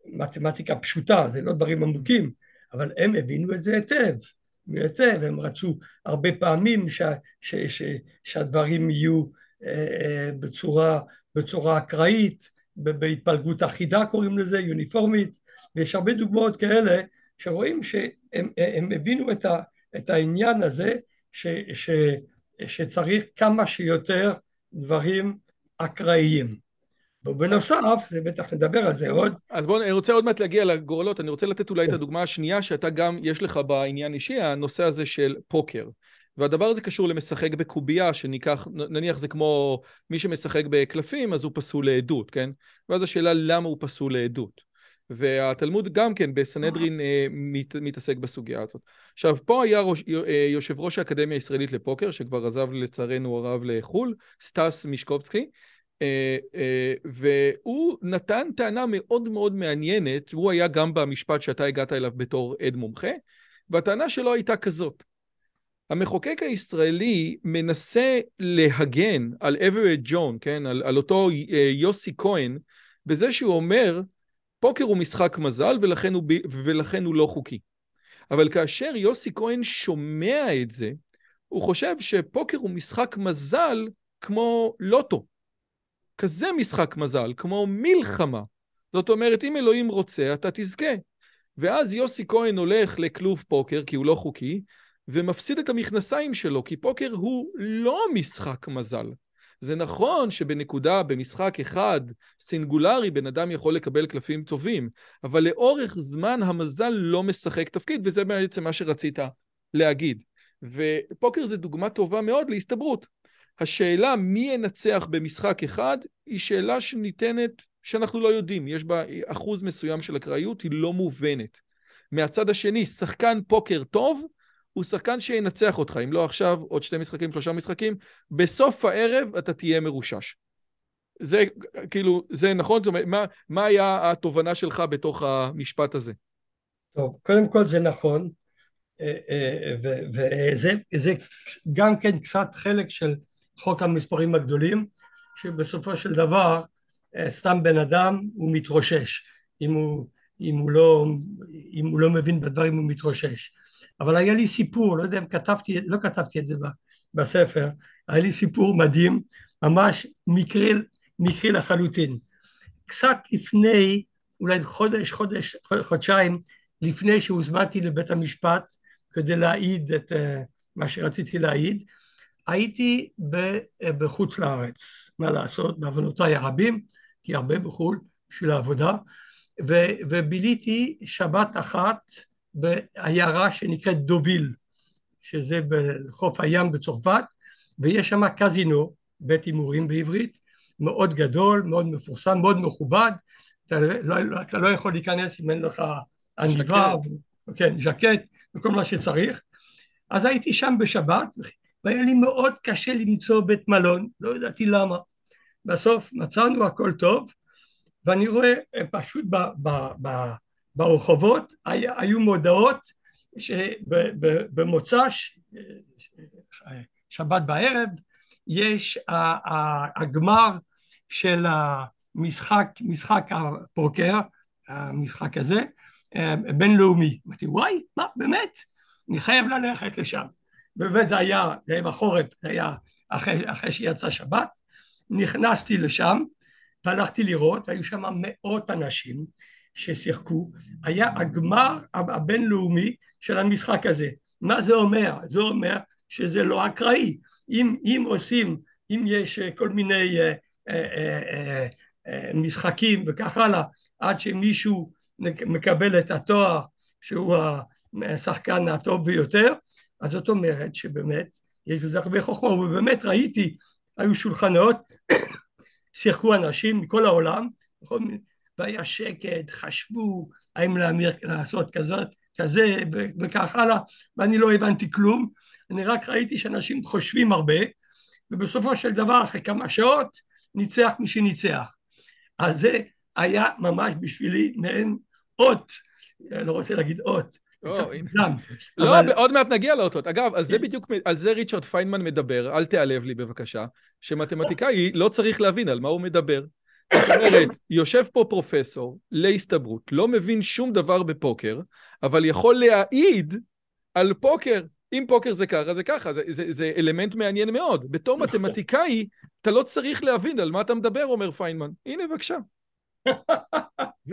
מתמטיקה פשוטה, זה לא דברים עמוקים, אבל הם הבינו את זה היטב, היטב, הם רצו הרבה פעמים ש, ש, ש, שהדברים יהיו אה, אה, בצורה, בצורה אקראית, בהתפלגות אחידה קוראים לזה, יוניפורמית, ויש הרבה דוגמאות כאלה שרואים שהם הבינו את, ה, את העניין הזה ש, ש, שצריך כמה שיותר דברים אקראיים. ובנוסף, זה בטח נדבר על זה עוד. אז בואו, אני רוצה עוד מעט להגיע לגורלות, אני רוצה לתת אולי את. הדוגמה השנייה שאתה גם, יש לך בעניין אישי, הנושא הזה של פוקר. והדבר הזה קשור למשחק בקובייה, שניקח, נניח זה כמו מי שמשחק בקלפים, אז הוא פסול לעדות, כן? ואז השאלה למה הוא פסול לעדות. והתלמוד גם כן בסנהדרין אה, מת, מתעסק בסוגיה הזאת. עכשיו, פה היה ראש, אה, יושב ראש האקדמיה הישראלית לפוקר, שכבר עזב לצערנו הרב לחו"ל, סטס מישקובסקי, אה, אה, והוא נתן טענה מאוד מאוד מעניינת, הוא היה גם במשפט שאתה הגעת אליו בתור עד מומחה, והטענה שלו הייתה כזאת: המחוקק הישראלי מנסה להגן על אברד ג'ון, כן, על, על אותו אה, יוסי כהן, בזה שהוא אומר, פוקר הוא משחק מזל ולכן הוא, ולכן הוא לא חוקי. אבל כאשר יוסי כהן שומע את זה, הוא חושב שפוקר הוא משחק מזל כמו לוטו. כזה משחק מזל, כמו מלחמה. זאת אומרת, אם אלוהים רוצה, אתה תזכה. ואז יוסי כהן הולך לכלוב פוקר, כי הוא לא חוקי, ומפסיד את המכנסיים שלו, כי פוקר הוא לא משחק מזל. זה נכון שבנקודה, במשחק אחד, סינגולרי, בן אדם יכול לקבל קלפים טובים, אבל לאורך זמן המזל לא משחק תפקיד, וזה בעצם מה שרצית להגיד. ופוקר זה דוגמה טובה מאוד להסתברות. השאלה מי ינצח במשחק אחד היא שאלה שניתנת, שאנחנו לא יודעים, יש בה אחוז מסוים של אקראיות, היא לא מובנת. מהצד השני, שחקן פוקר טוב הוא שחקן שינצח אותך, אם לא עכשיו, עוד שתי משחקים, שלושה משחקים, בסוף הערב אתה תהיה מרושש. זה כאילו, זה נכון? זאת אומרת, מה, מה היה התובנה שלך בתוך המשפט הזה? טוב, קודם כל זה נכון, אה, אה, וזה גם כן קצת חלק של חוק המספרים הגדולים, שבסופו של דבר אה, סתם בן אדם הוא מתרושש, אם הוא, אם הוא, לא, אם הוא לא מבין בדברים הוא מתרושש. אבל היה לי סיפור, לא יודע אם כתבתי, לא כתבתי את זה בספר, היה לי סיפור מדהים, ממש מקרי, מקרי לחלוטין. קצת לפני, אולי חודש, חודש, חודשיים, לפני שהוזמנתי לבית המשפט כדי להעיד את אה, מה שרציתי להעיד, הייתי בחוץ לארץ, מה לעשות, בעוונותיי הרבים, כי הרבה בחו"ל בשביל העבודה, וביליתי שבת אחת בעיירה שנקראת דוביל, שזה בחוף הים בצרפת, ויש שם קזינו, בית הימורים בעברית, מאוד גדול, מאוד מפורסם, מאוד מכובד, אתה לא, לא, אתה לא יכול להיכנס אם אין לך עניבה, כן, ז'קט וכל מה שצריך. אז הייתי שם בשבת, והיה לי מאוד קשה למצוא בית מלון, לא ידעתי למה. בסוף מצאנו הכל טוב, ואני רואה אה, פשוט ב, ב, ב, ברחובות היה, היו מודעות שבמוצ"ש, שבת בערב, יש הגמר של המשחק, משחק הפוקר, המשחק הזה, אה, בינלאומי. אמרתי, וואי, מה, באמת? אני חייב ללכת לשם. באמת זה היה, זה היה בחורף, זה היה אחרי, אחרי שיצא שבת. נכנסתי לשם והלכתי לראות, היו שם מאות אנשים ששיחקו, היה הגמר הבינלאומי של המשחק הזה. מה זה אומר? זה אומר שזה לא אקראי. אם, אם עושים, אם יש כל מיני אה, אה, אה, משחקים וכך הלאה, עד שמישהו מקבל את התואר שהוא השחקן הטוב ביותר, אז זאת אומרת שבאמת יש בזה הרבה חוכמה, ובאמת ראיתי, היו שולחנות, שיחקו אנשים מכל העולם, נכון? והיה שקט, חשבו האם להמיר, לעשות כזאת, כזה וכך הלאה, ואני לא הבנתי כלום, אני רק ראיתי שאנשים חושבים הרבה, ובסופו של דבר אחרי כמה שעות ניצח מי שניצח. אז זה היה ממש בשבילי מעין אות, לא רוצה להגיד אות, לא, עוד מעט נגיע לאותות. אגב, על זה כן. בדיוק, על זה ריצ'רד פיינמן מדבר, אל תיעלב לי בבקשה, שמתמטיקאי לא צריך להבין על מה הוא מדבר. זאת אומרת, יושב פה פרופסור להסתברות, לא מבין שום דבר בפוקר, אבל יכול להעיד על פוקר. אם פוקר זה ככה, זה ככה, זה, זה, זה אלמנט מעניין מאוד. בתור נכון. מתמטיקאי, אתה לא צריך להבין על מה אתה מדבר, אומר פיינמן. הנה, בבקשה.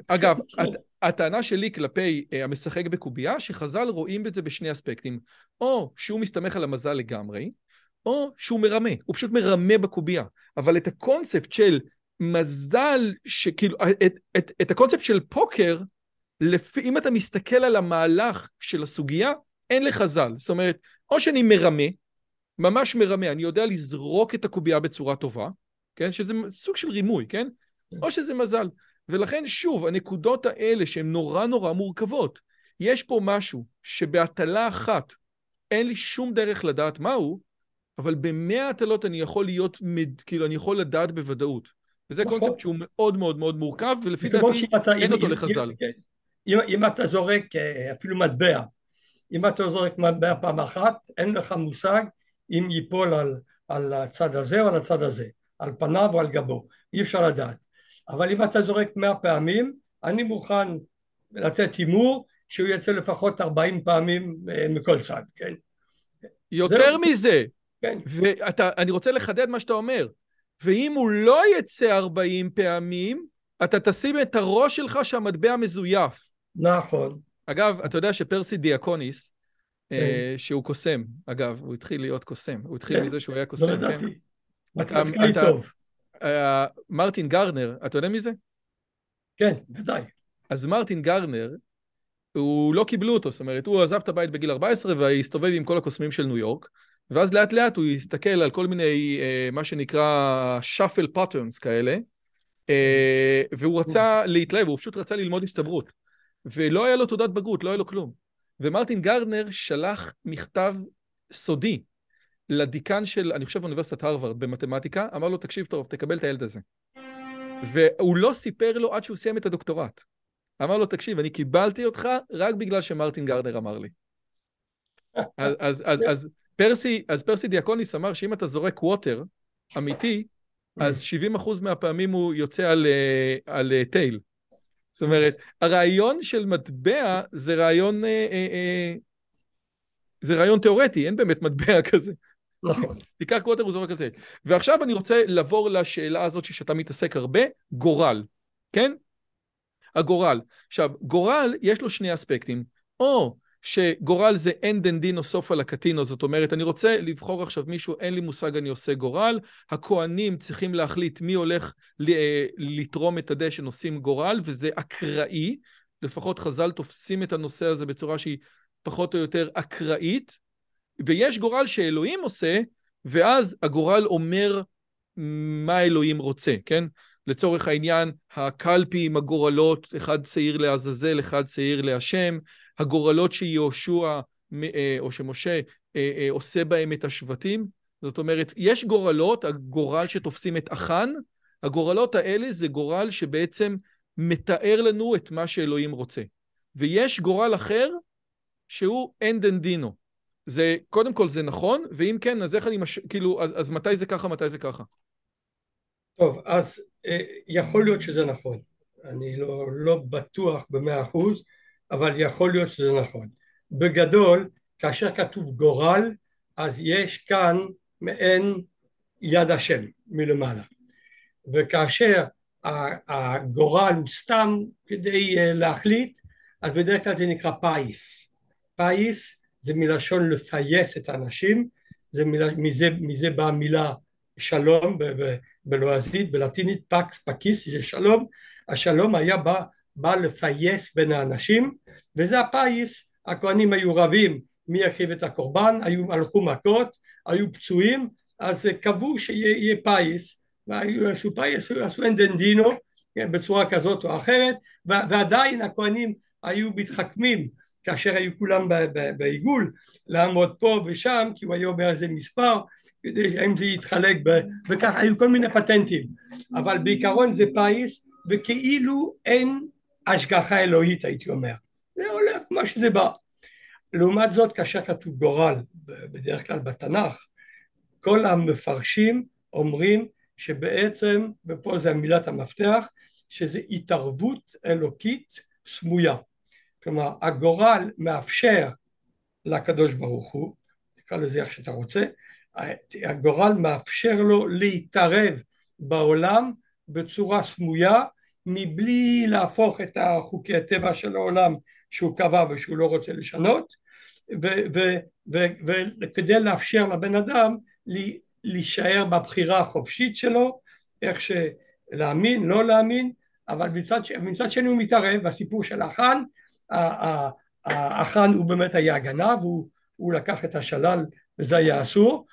אגב, נכון. הטענה שלי כלפי uh, המשחק בקובייה, שחז"ל רואים את זה בשני אספקטים. או שהוא מסתמך על המזל לגמרי, או שהוא מרמה, הוא פשוט מרמה בקובייה. אבל את הקונספט של מזל, שכאילו, את, את, את הקונספט של פוקר, לפי, אם אתה מסתכל על המהלך של הסוגיה, אין לך זל. זאת אומרת, או שאני מרמה, ממש מרמה, אני יודע לזרוק את הקובייה בצורה טובה, כן? שזה סוג של רימוי, כן? כן. או שזה מזל. ולכן שוב, הנקודות האלה שהן נורא נורא מורכבות, יש פה משהו שבהטלה אחת אין לי שום דרך לדעת מהו, אבל במאה הטלות אני יכול להיות, כאילו אני יכול לדעת בוודאות. וזה נכון. קונספט שהוא מאוד מאוד מאוד מורכב, ולפי דעתי אין אותו לחז"ל. כן. אם, אם אתה זורק אה, אפילו מטבע, אם אתה זורק מטבע פעם אחת, אין לך מושג אם ייפול על, על הצד הזה או על הצד הזה, על פניו או על גבו, אי אפשר לדעת. אבל אם אתה זורק מאה פעמים, אני מוכן לתת הימור שהוא יצא לפחות ארבעים פעמים אה, מכל צד, כן? יותר מזה, כן. ואני רוצה לחדד מה שאתה אומר. ואם הוא לא יצא ארבעים פעמים, אתה תשים את הראש שלך שהמטבע מזויף. נכון. אגב, אתה יודע שפרסי דיאקוניס, כן. אה, שהוא קוסם, אגב, הוא התחיל להיות קוסם, הוא התחיל כן. מזה שהוא היה קוסם. לא ידעתי. כן. מתמטיקאי טוב. אה, מרטין גרנר, אתה יודע מי זה? כן, ודאי. אז מרטין גרנר, הוא לא קיבלו אותו, זאת אומרת, הוא עזב את הבית בגיל 14 והסתובב עם כל הקוסמים של ניו יורק, ואז לאט לאט הוא הסתכל על כל מיני, uh, מה שנקרא shuffle patterns כאלה, uh, והוא רצה להתלהב, הוא פשוט רצה ללמוד הסתברות. ולא היה לו תעודת בגרות, לא היה לו כלום. ומרטין גרדנר שלח מכתב סודי לדיקן של, אני חושב, אוניברסיטת הרווארד במתמטיקה, אמר לו, תקשיב טוב, תקבל את הילד הזה. והוא לא סיפר לו עד שהוא סיים את הדוקטורט. אמר לו, תקשיב, אני קיבלתי אותך רק בגלל שמרטין גרדנר אמר לי. אז, אז, אז, אז, פרסי, אז פרסי דיאקוניס אמר שאם אתה זורק quarter אמיתי, אז 70% מהפעמים הוא יוצא על, אה, על tail. אה, זאת אומרת, הרעיון של מטבע זה רעיון, אה, זה רעיון תיאורטי, אין באמת מטבע כזה. נכון. תיקח quarter וזורק על tail. ועכשיו אני רוצה לעבור לשאלה הזאת שאתה מתעסק הרבה, גורל, כן? הגורל. עכשיו, גורל יש לו שני אספקטים. או שגורל זה אין דן דינו סוף על הקטינו, זאת אומרת, אני רוצה לבחור עכשיו מישהו, אין לי מושג, אני עושה גורל. הכוהנים צריכים להחליט מי הולך אה, לתרום את הדשן, עושים גורל, וזה אקראי. לפחות חז"ל תופסים את הנושא הזה בצורה שהיא פחות או יותר אקראית. ויש גורל שאלוהים עושה, ואז הגורל אומר מה אלוהים רוצה, כן? לצורך העניין, הקלפי עם הגורלות, אחד שעיר לעזאזל, אחד שעיר להשם, הגורלות שיהושע אה, או שמשה אה, אה, עושה בהם את השבטים. זאת אומרת, יש גורלות, הגורל שתופסים את אחן, הגורלות האלה זה גורל שבעצם מתאר לנו את מה שאלוהים רוצה. ויש גורל אחר שהוא אנדנדינו. זה, קודם כל זה נכון, ואם כן, אז איך אני מש... כאילו, אז, אז מתי זה ככה, מתי זה ככה? טוב, אז יכול להיות שזה נכון. אני לא, לא בטוח במאה אחוז, אבל יכול להיות שזה נכון. בגדול, כאשר כתוב גורל, אז יש כאן מעין יד השם מלמעלה. וכאשר הגורל הוא סתם כדי אה, להחליט, אז בדרך כלל זה נקרא פייס. פייס זה מלשון לפייס את האנשים, זה מילה, מזה, מזה באה המילה שלום בלועזית, בלטינית pax pacis זה שלום, השלום היה בא, בא לפייס בין האנשים וזה הפייס, הכהנים היו רבים מי יקריב את הקורבן, היו הלכו מכות, היו פצועים, אז קבעו שיהיה פייס, והיו עשו פייס, עשו אנדנדינו כן, בצורה כזאת או אחרת, ועדיין הכהנים היו מתחכמים כאשר היו כולם בעיגול לעמוד פה ושם כי הוא היה אומר איזה מספר כדי האם זה יתחלק וכך היו כל מיני פטנטים. אבל בעיקרון זה פייס וכאילו אין השגחה אלוהית הייתי אומר. זה הולך כמו שזה בא. לעומת זאת כאשר כתוב גורל בדרך כלל בתנ"ך כל המפרשים אומרים שבעצם ופה זה מילת המפתח שזה התערבות אלוקית סמויה כלומר הגורל מאפשר לקדוש ברוך הוא, תקרא לזה איך שאתה רוצה, הגורל מאפשר לו להתערב בעולם בצורה סמויה מבלי להפוך את החוקי הטבע של העולם שהוא קבע ושהוא לא רוצה לשנות וכדי לאפשר לבן אדם להישאר בבחירה החופשית שלו איך שלהאמין לא להאמין אבל מצד, מצד שני הוא מתערב והסיפור של החאן האחן הוא באמת היה הגנב, הוא לקח את השלל וזה היה אסור,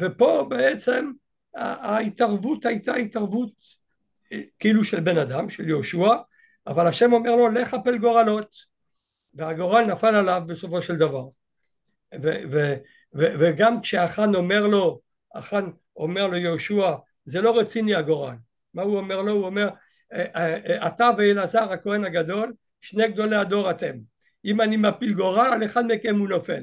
ופה בעצם ההתערבות הייתה התערבות אה, כאילו של בן אדם, של יהושע, אבל השם אומר לו לך הפל גורלות, והגורל נפל עליו בסופו של דבר. וגם כשהחאן אומר לו, החאן אומר לו יהושע, זה לא רציני הגורל. מה הוא אומר לו? הוא אומר, אה, אה, אתה ואלעזר הכהן הגדול שני גדולי הדור אתם. אם אני מפיל גורל, על אחד מכם הוא נופל.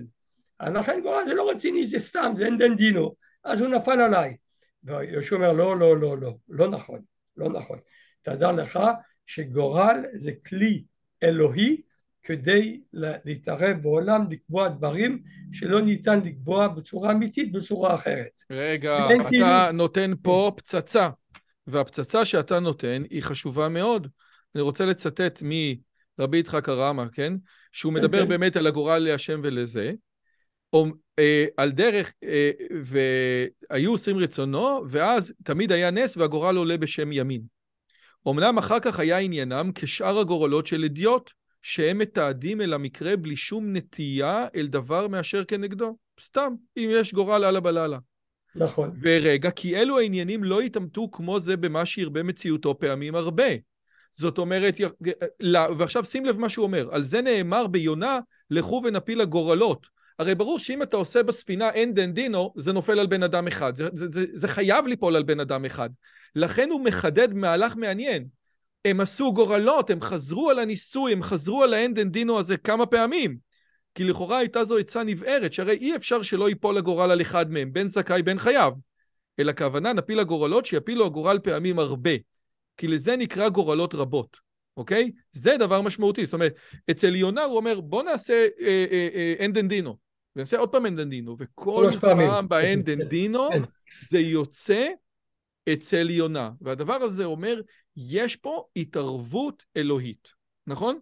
אז לכן גורל זה לא רציני, זה סתם, זה אין דן דינו. אז הוא נפל עליי. ויהושע אומר, לא, לא, לא, לא, לא נכון, לא נכון. תדע לך שגורל זה כלי אלוהי כדי להתערב בעולם, לקבוע דברים שלא ניתן לקבוע בצורה אמיתית, בצורה אחרת. רגע, אתה כאילו... נותן פה פצצה, והפצצה שאתה נותן היא חשובה מאוד. אני רוצה לצטט מ... רבי יצחק הרמה, כן? שהוא מדבר okay. כן, כן. באמת על הגורל להשם ולזה. או, אה, על דרך, אה, והיו עושים רצונו, ואז תמיד היה נס והגורל עולה בשם ימין. אמנם אחר כך היה עניינם כשאר הגורלות של אדיוט, שהם מתעדים אל המקרה בלי שום נטייה אל דבר מאשר כנגדו. סתם, אם יש גורל אללה בללה. נכון. ורגע, כי אלו העניינים לא יתעמתו כמו זה במה שירבה מציאותו פעמים הרבה. זאת אומרת, ועכשיו שים לב מה שהוא אומר, על זה נאמר ביונה, לכו ונפיל הגורלות. הרי ברור שאם אתה עושה בספינה אין דן דינו, זה נופל על בן אדם אחד. זה, זה, זה, זה חייב ליפול על בן אדם אחד. לכן הוא מחדד מהלך מעניין. הם עשו גורלות, הם חזרו על הניסוי, הם חזרו על האין דן דינו הזה כמה פעמים. כי לכאורה הייתה זו עצה נבערת, שהרי אי אפשר שלא ייפול הגורל על אחד מהם, בין זכאי בין חייב. אלא כוונה נפיל הגורלות שיפילו הגורל פעמים הרבה. כי לזה נקרא גורלות רבות, אוקיי? זה דבר משמעותי. זאת אומרת, אצל יונה הוא אומר, בוא נעשה אה, אה, אה, אנדנדינו. ונעשה עוד פעם אנדנדינו, וכל פעם באנדנדינו כן. זה יוצא אצל יונה. והדבר הזה אומר, יש פה התערבות אלוהית, נכון?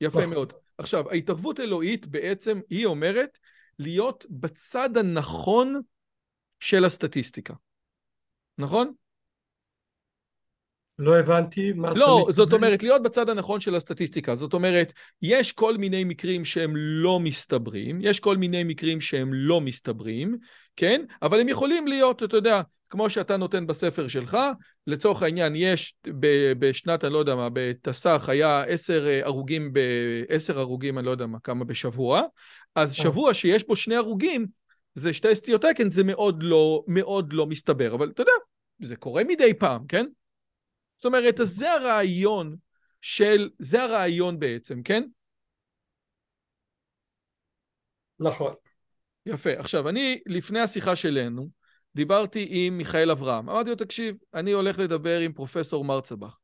יפה נכון. מאוד. עכשיו, ההתערבות אלוהית בעצם, היא אומרת, להיות בצד הנכון של הסטטיסטיקה. נכון? לא הבנתי מה... לא, זאת אומרת, להיות בצד הנכון של הסטטיסטיקה. זאת אומרת, יש כל מיני מקרים שהם לא מסתברים, יש כל מיני מקרים שהם לא מסתברים, כן? אבל הם יכולים להיות, אתה יודע, כמו שאתה נותן בספר שלך, לצורך העניין יש בשנת, אני לא יודע מה, בתס"ח היה עשר הרוגים, עשר הרוגים, אני לא יודע מה, כמה בשבוע, אז אה. שבוע שיש בו שני הרוגים, זה שתי סטיות תקן, זה מאוד לא, מאוד לא מסתבר, אבל אתה יודע, זה קורה מדי פעם, כן? זאת אומרת, אז זה הרעיון של, זה הרעיון בעצם, כן? נכון. יפה. עכשיו, אני, לפני השיחה שלנו, דיברתי עם מיכאל אברהם. אמרתי לו, תקשיב, אני הולך לדבר עם פרופסור מרצבך,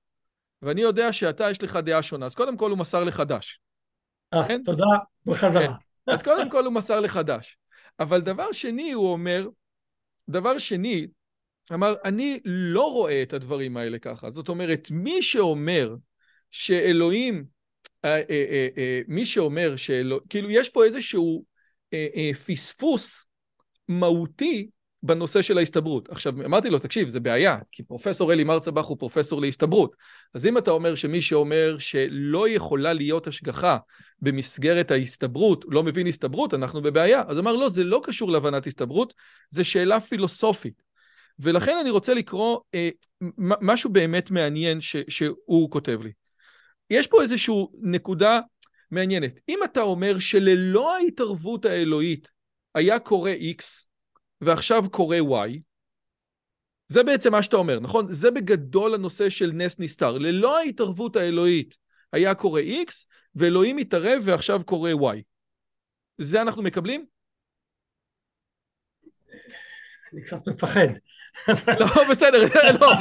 ואני יודע שאתה, יש לך דעה שונה, אז קודם כל הוא מסר לחדש. אה, כן? תודה, בחזרה. כן. אז קודם כל הוא מסר לחדש. אבל דבר שני, הוא אומר, דבר שני, אמר, אני לא רואה את הדברים האלה ככה. זאת אומרת, מי שאומר שאלוהים, אה, אה, אה, מי שאומר שאלוהים, כאילו יש פה איזשהו פספוס מהותי בנושא של ההסתברות. עכשיו, אמרתי לו, תקשיב, זה בעיה, כי פרופסור אלי מרצבך הוא פרופסור להסתברות. אז אם אתה אומר שמי שאומר שלא יכולה להיות השגחה במסגרת ההסתברות, לא מבין הסתברות, אנחנו בבעיה. אז אמר, לא, זה לא קשור להבנת הסתברות, זה שאלה פילוסופית. ולכן אני רוצה לקרוא אה, משהו באמת מעניין ש, שהוא כותב לי. יש פה איזושהי נקודה מעניינת. אם אתה אומר שללא ההתערבות האלוהית היה קורה X ועכשיו קורה Y, זה בעצם מה שאתה אומר, נכון? זה בגדול הנושא של נס נסתר. ללא ההתערבות האלוהית היה קורה X, ואלוהים מתערב ועכשיו קורה Y. זה אנחנו מקבלים? אני קצת מפחד. לא, בסדר, לא,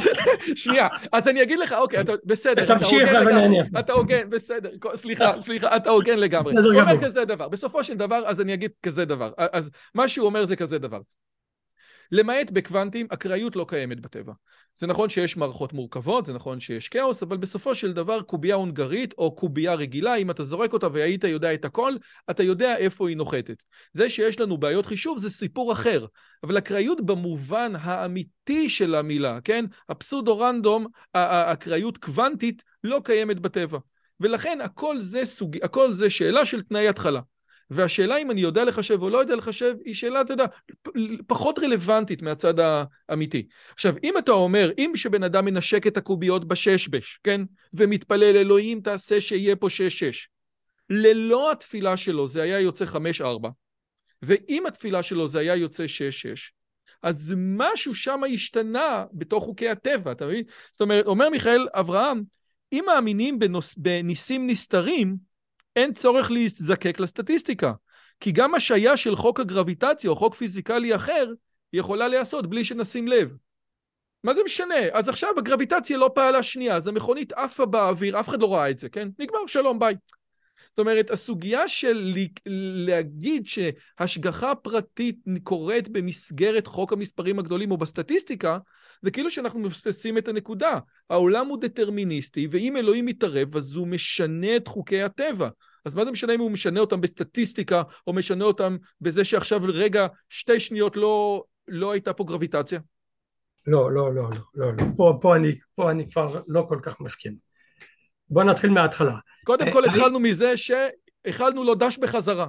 שנייה, אז אני אגיד לך, אוקיי, אתה בסדר, תמשיך ואני אענה. אתה הוגן, בסדר, סליחה, סליחה, אתה הוגן לגמרי. בסדר גמור. הוא אומר כזה דבר, בסופו של דבר, אז אני אגיד כזה דבר, אז מה שהוא אומר זה כזה דבר. למעט בקוונטים, אקראיות לא קיימת בטבע. זה נכון שיש מערכות מורכבות, זה נכון שיש כאוס, אבל בסופו של דבר קובייה הונגרית או קובייה רגילה, אם אתה זורק אותה והיית יודע את הכל, אתה יודע איפה היא נוחתת. זה שיש לנו בעיות חישוב זה סיפור אחר, אבל אקראיות במובן האמיתי של המילה, כן? הפסודו רנדום, אקראיות קוונטית, לא קיימת בטבע. ולכן הכל זה, סוג... הכל זה שאלה של תנאי התחלה. והשאלה אם אני יודע לחשב או לא יודע לחשב, היא שאלה, אתה יודע, פחות רלוונטית מהצד האמיתי. עכשיו, אם אתה אומר, אם שבן אדם מנשק את הקוביות בשש-בש, כן? ומתפלל, אלוהים תעשה שיהיה פה שש-שש. ללא התפילה שלו זה היה יוצא חמש-ארבע, ואם התפילה שלו זה היה יוצא שש-שש, אז משהו שם השתנה בתוך חוקי הטבע, אתה מבין? זאת אומרת, אומר מיכאל אברהם, אם מאמינים בנוס, בניסים נסתרים, אין צורך להזדקק לסטטיסטיקה. כי גם השעיה של חוק הגרביטציה או חוק פיזיקלי אחר יכולה להיעשות בלי שנשים לב. מה זה משנה? אז עכשיו הגרביטציה לא פעלה שנייה, אז המכונית עפה באוויר, אף אחד לא ראה את זה, כן? נגמר, שלום, ביי. זאת אומרת, הסוגיה של להגיד שהשגחה פרטית קורית במסגרת חוק המספרים הגדולים או בסטטיסטיקה, זה כאילו שאנחנו מפספסים את הנקודה. העולם הוא דטרמיניסטי, ואם אלוהים מתערב, אז הוא משנה את חוקי הטבע. אז מה זה משנה אם הוא משנה אותם בסטטיסטיקה, או משנה אותם בזה שעכשיו רגע, שתי שניות לא, לא הייתה פה גרביטציה? לא, לא, לא, לא, לא, לא. פה, פה, אני, פה אני כבר לא כל כך מסכים. בוא נתחיל מההתחלה. קודם כל התחלנו מזה שהכלנו לו דש בחזרה.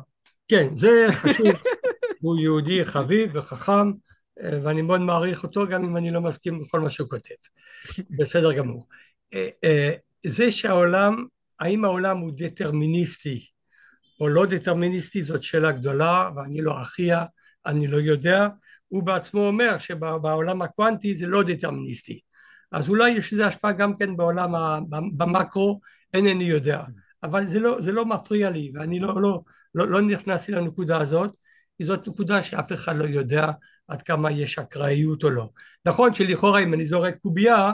כן, זה חשוב. הוא יהודי חביב וחכם, ואני מאוד מעריך אותו גם אם אני לא מסכים בכל מה שהוא כותב. בסדר גמור. זה שהעולם, האם העולם הוא דטרמיניסטי או לא דטרמיניסטי זאת שאלה גדולה ואני לא אחיה, אני לא יודע. הוא בעצמו אומר שבעולם הקוונטי זה לא דטרמיניסטי. אז אולי יש לזה השפעה גם כן בעולם, במקרו, אינני יודע. אבל זה לא, זה לא מפריע לי, ואני לא, לא, לא, לא נכנסתי לנקודה הזאת, כי זאת נקודה שאף אחד לא יודע עד כמה יש אקראיות או לא. נכון שלכאורה אם אני זורק קובייה,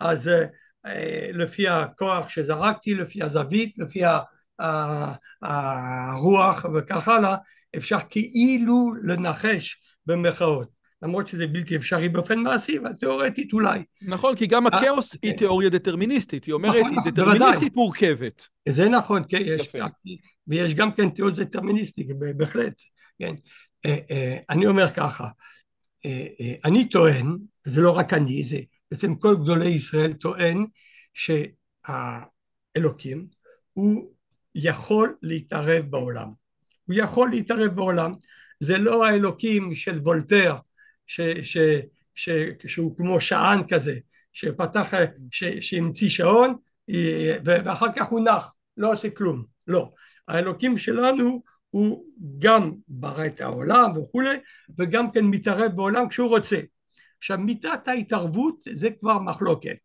אז אה, לפי הכוח שזרקתי, לפי הזווית, לפי הרוח וכך הלאה, אפשר כאילו לנחש במרכאות. למרות שזה בלתי אפשרי באופן מעשי, אבל תיאורטית אולי. נכון, כי גם הכאוס היא תיאוריה דטרמיניסטית, היא אומרת, היא נכון, דטרמיניסטית מורכבת. זה נכון, כן, יש, ויש גם כן תיאוריה דטרמיניסטית, בהחלט, כן. אה, אה, אני אומר ככה, אה, אני טוען, זה לא רק אני, זה, בעצם כל גדולי ישראל טוען שהאלוקים הוא יכול להתערב בעולם. הוא יכול להתערב בעולם. זה לא האלוקים של וולטר, ש, ש, ש, שהוא כמו שען כזה, שפתח, ש, שהמציא שעון, ואחר כך הוא נח, לא עושה כלום. לא. האלוקים שלנו הוא גם ברא את העולם וכולי, וגם כן מתערב בעולם כשהוא רוצה. עכשיו מידת ההתערבות זה כבר מחלוקת.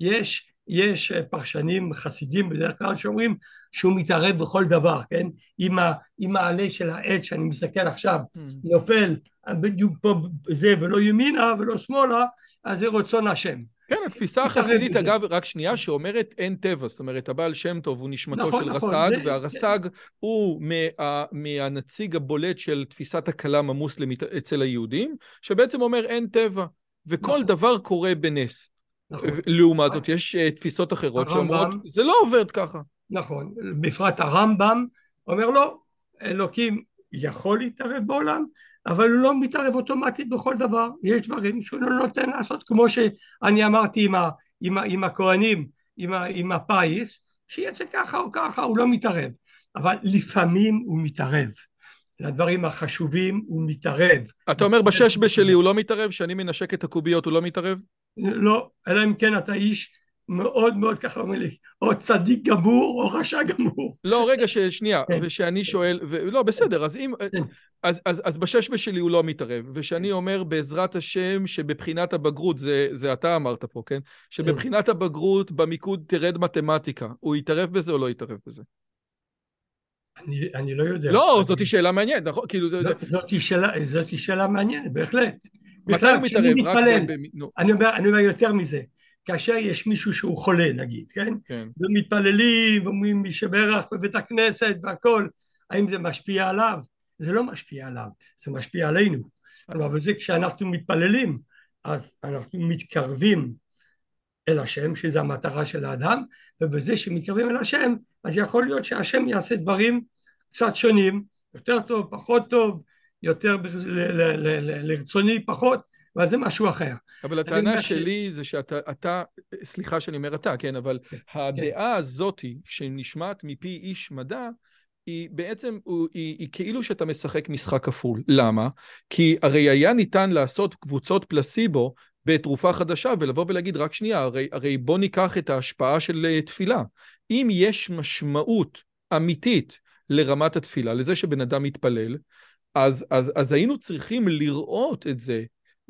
יש, יש פרשנים חסידים בדרך כלל שאומרים שהוא מתערב בכל דבר, כן? אם, ה, אם העלה של העץ שאני מסתכל עכשיו mm. נופל בדיוק פה זה ולא ימינה ולא שמאלה, אז זה רצון השם. כן, התפיסה החסידית, אגב, רק שנייה, שאומרת אין טבע, זאת אומרת, הבעל שם טוב הוא נשמתו נכון, של נכון, רס"ג, זה... והרס"ג זה... הוא מה, מהנציג הבולט של תפיסת הכלם המוסלמית אצל היהודים, שבעצם אומר אין טבע, וכל נכון. דבר קורה בנס. נכון. לעומת זאת, יש uh, תפיסות אחרות הרמב"ם, שאומרות, זה לא עובד ככה. נכון, בפרט הרמב"ם אומר לא, אלוקים יכול להתערב בעולם, אבל הוא לא מתערב אוטומטית בכל דבר, יש דברים שהוא לא נותן לעשות, כמו שאני אמרתי עם, ה, עם, ה, עם הכהנים, עם, ה, עם הפיס, שיצא ככה או ככה, הוא לא מתערב, אבל לפעמים הוא מתערב. לדברים החשובים הוא מתערב. אתה אומר בשש בשלי הוא לא מתערב? שאני מנשק את הקוביות הוא לא מתערב? לא, אלא אם כן אתה איש מאוד מאוד ככה אומר לי, או צדיק גמור או רשע גמור. לא, רגע, שנייה, כן. ושאני שואל, ו... לא, בסדר, אז אם... כן. אז, אז, אז בשש בשלי הוא לא מתערב, ושאני אומר בעזרת השם שבבחינת הבגרות, זה, זה אתה אמרת פה, כן? שבבחינת הבגרות במיקוד תרד מתמטיקה, הוא יתערב בזה או לא יתערב בזה? אני, אני לא יודע. לא, אני... זאת שאלה מעניינת, נכון? כאילו... זאת, זאת, שאלה, זאת שאלה מעניינת, בהחלט. מתי הוא מתערב? מתפלל. ב... אני, אומר, אני אומר יותר מזה. כאשר יש מישהו שהוא חולה נגיד, כן? כן. ומתפללים ואומרים מי שברך בבית הכנסת והכל, האם זה משפיע עליו? זה לא משפיע עליו, זה משפיע עלינו. אבל זה כשאנחנו מתפללים, אז אנחנו מתקרבים אל השם, שזו המטרה של האדם, ובזה שמתקרבים אל השם, אז יכול להיות שהשם יעשה דברים קצת שונים, יותר טוב, פחות טוב, יותר לרצוני, פחות, אבל זה משהו אחר. אבל הטענה שלי זה שאתה, אתה, סליחה שאני אומר אתה, כן, אבל כן, הדעה. הזאתי שנשמעת מפי איש מדע, היא בעצם, היא, היא כאילו שאתה משחק משחק כפול. למה? כי הרי היה ניתן לעשות קבוצות פלסיבו בתרופה חדשה ולבוא ולהגיד, רק שנייה, הרי, הרי בוא ניקח את ההשפעה של אה, תפילה. אם יש משמעות אמיתית לרמת התפילה, לזה שבן אדם מתפלל, אז, אז, אז היינו צריכים לראות את זה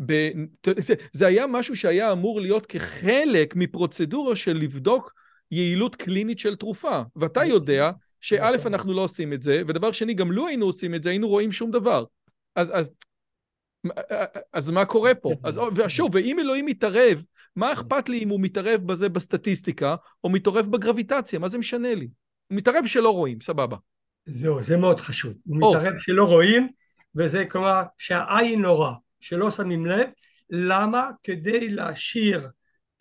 ב... זה, זה היה משהו שהיה אמור להיות כחלק מפרוצדורה של לבדוק יעילות קלינית של תרופה. ואתה יודע שא' נכון. אנחנו לא עושים את זה, ודבר שני, גם לו היינו עושים את זה, היינו רואים שום דבר. אז, אז, אז מה קורה פה? אז שוב, ואם אלוהים מתערב, מה אכפת לי אם הוא מתערב בזה בסטטיסטיקה, או מתערב בגרביטציה? מה זה משנה לי? הוא מתערב שלא רואים, סבבה. זהו, זה מאוד חשוב. הוא מתערב שלא רואים, וזה כלומר שהעין לא רואה. שלא שמים לב, למה? כדי להשאיר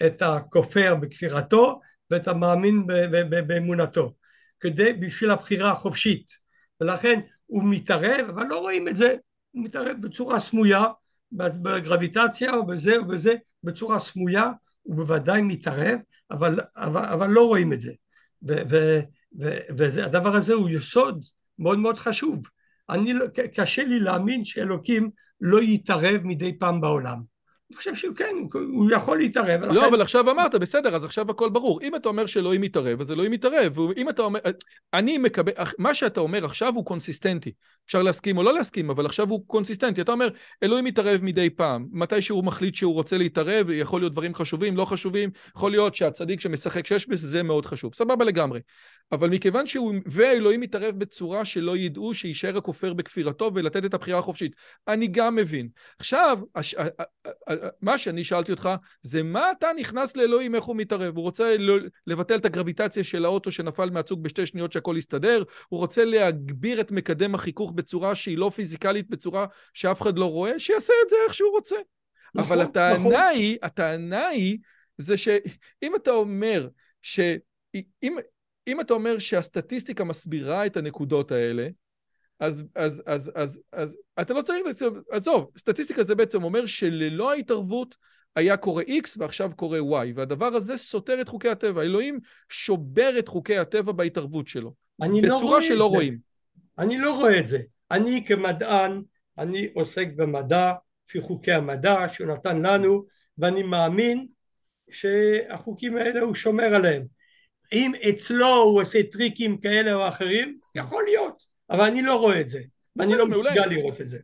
את הכופר בכפירתו ואת המאמין באמונתו, כדי, בשביל הבחירה החופשית, ולכן הוא מתערב, אבל לא רואים את זה, הוא מתערב בצורה סמויה, בגרביטציה או בזה או בזה, בצורה סמויה, הוא בוודאי מתערב, אבל, אבל, אבל לא רואים את זה, והדבר הזה הוא יסוד מאוד מאוד חשוב. אני, לא, קשה לי להאמין שאלוקים לא יתערב מדי פעם בעולם. אני חושב שהוא כן, הוא יכול להתערב. לא. אבל עכשיו אמרת, בסדר, אז עכשיו הכל ברור. אם אתה אומר שאלוהים יתערב, אז אלוהים יתערב. ואם אתה אומר, אני מקבל, מה שאתה אומר עכשיו הוא קונסיסטנטי. אפשר להסכים או לא להסכים, אבל עכשיו הוא קונסיסטנטי. אתה אומר, אלוהים יתערב מדי פעם. מתי שהוא מחליט שהוא רוצה להתערב, יכול להיות דברים חשובים, לא חשובים, יכול להיות שהצדיק שמשחק שש בזה, זה מאוד חשוב. סבבה לגמרי. אבל מכיוון שהוא, ואלוהים מתערב בצורה שלא ידעו שיישאר הכופר בכפירתו ולתת את הבחירה החופשית. אני גם מבין. עכשיו, הש, מה שאני שאלתי אותך, זה מה אתה נכנס לאלוהים, איך הוא מתערב? הוא רוצה לבטל את הגרביטציה של האוטו שנפל מהצוג בשתי שניות שהכל יסתדר, הוא רוצה להגביר את מקדם החיכוך בצורה שהיא לא פיזיקלית, בצורה שאף אחד לא רואה, שיעשה את זה איך שהוא רוצה. נכון, אבל הטענה נכון. היא, הטענה היא, זה שאם אתה אומר ש... אם, אם אתה אומר שהסטטיסטיקה מסבירה את הנקודות האלה, אז, אז, אז, אז, אז אתה לא צריך, עזוב, סטטיסטיקה זה בעצם אומר שללא ההתערבות, היה קורה X ועכשיו קורה Y, והדבר הזה סותר את חוקי הטבע. אלוהים שובר את חוקי הטבע בהתערבות שלו. אני לא רואה שלא את זה. רואים. אני לא רואה את זה. אני כמדען, אני עוסק במדע, לפי חוקי המדע שהוא נתן לנו, ואני מאמין שהחוקים האלה הוא שומר עליהם. אם אצלו הוא עושה טריקים כאלה או אחרים, יכול להיות, אבל אני לא רואה את זה. אני לא. מסוגל לראות את זה.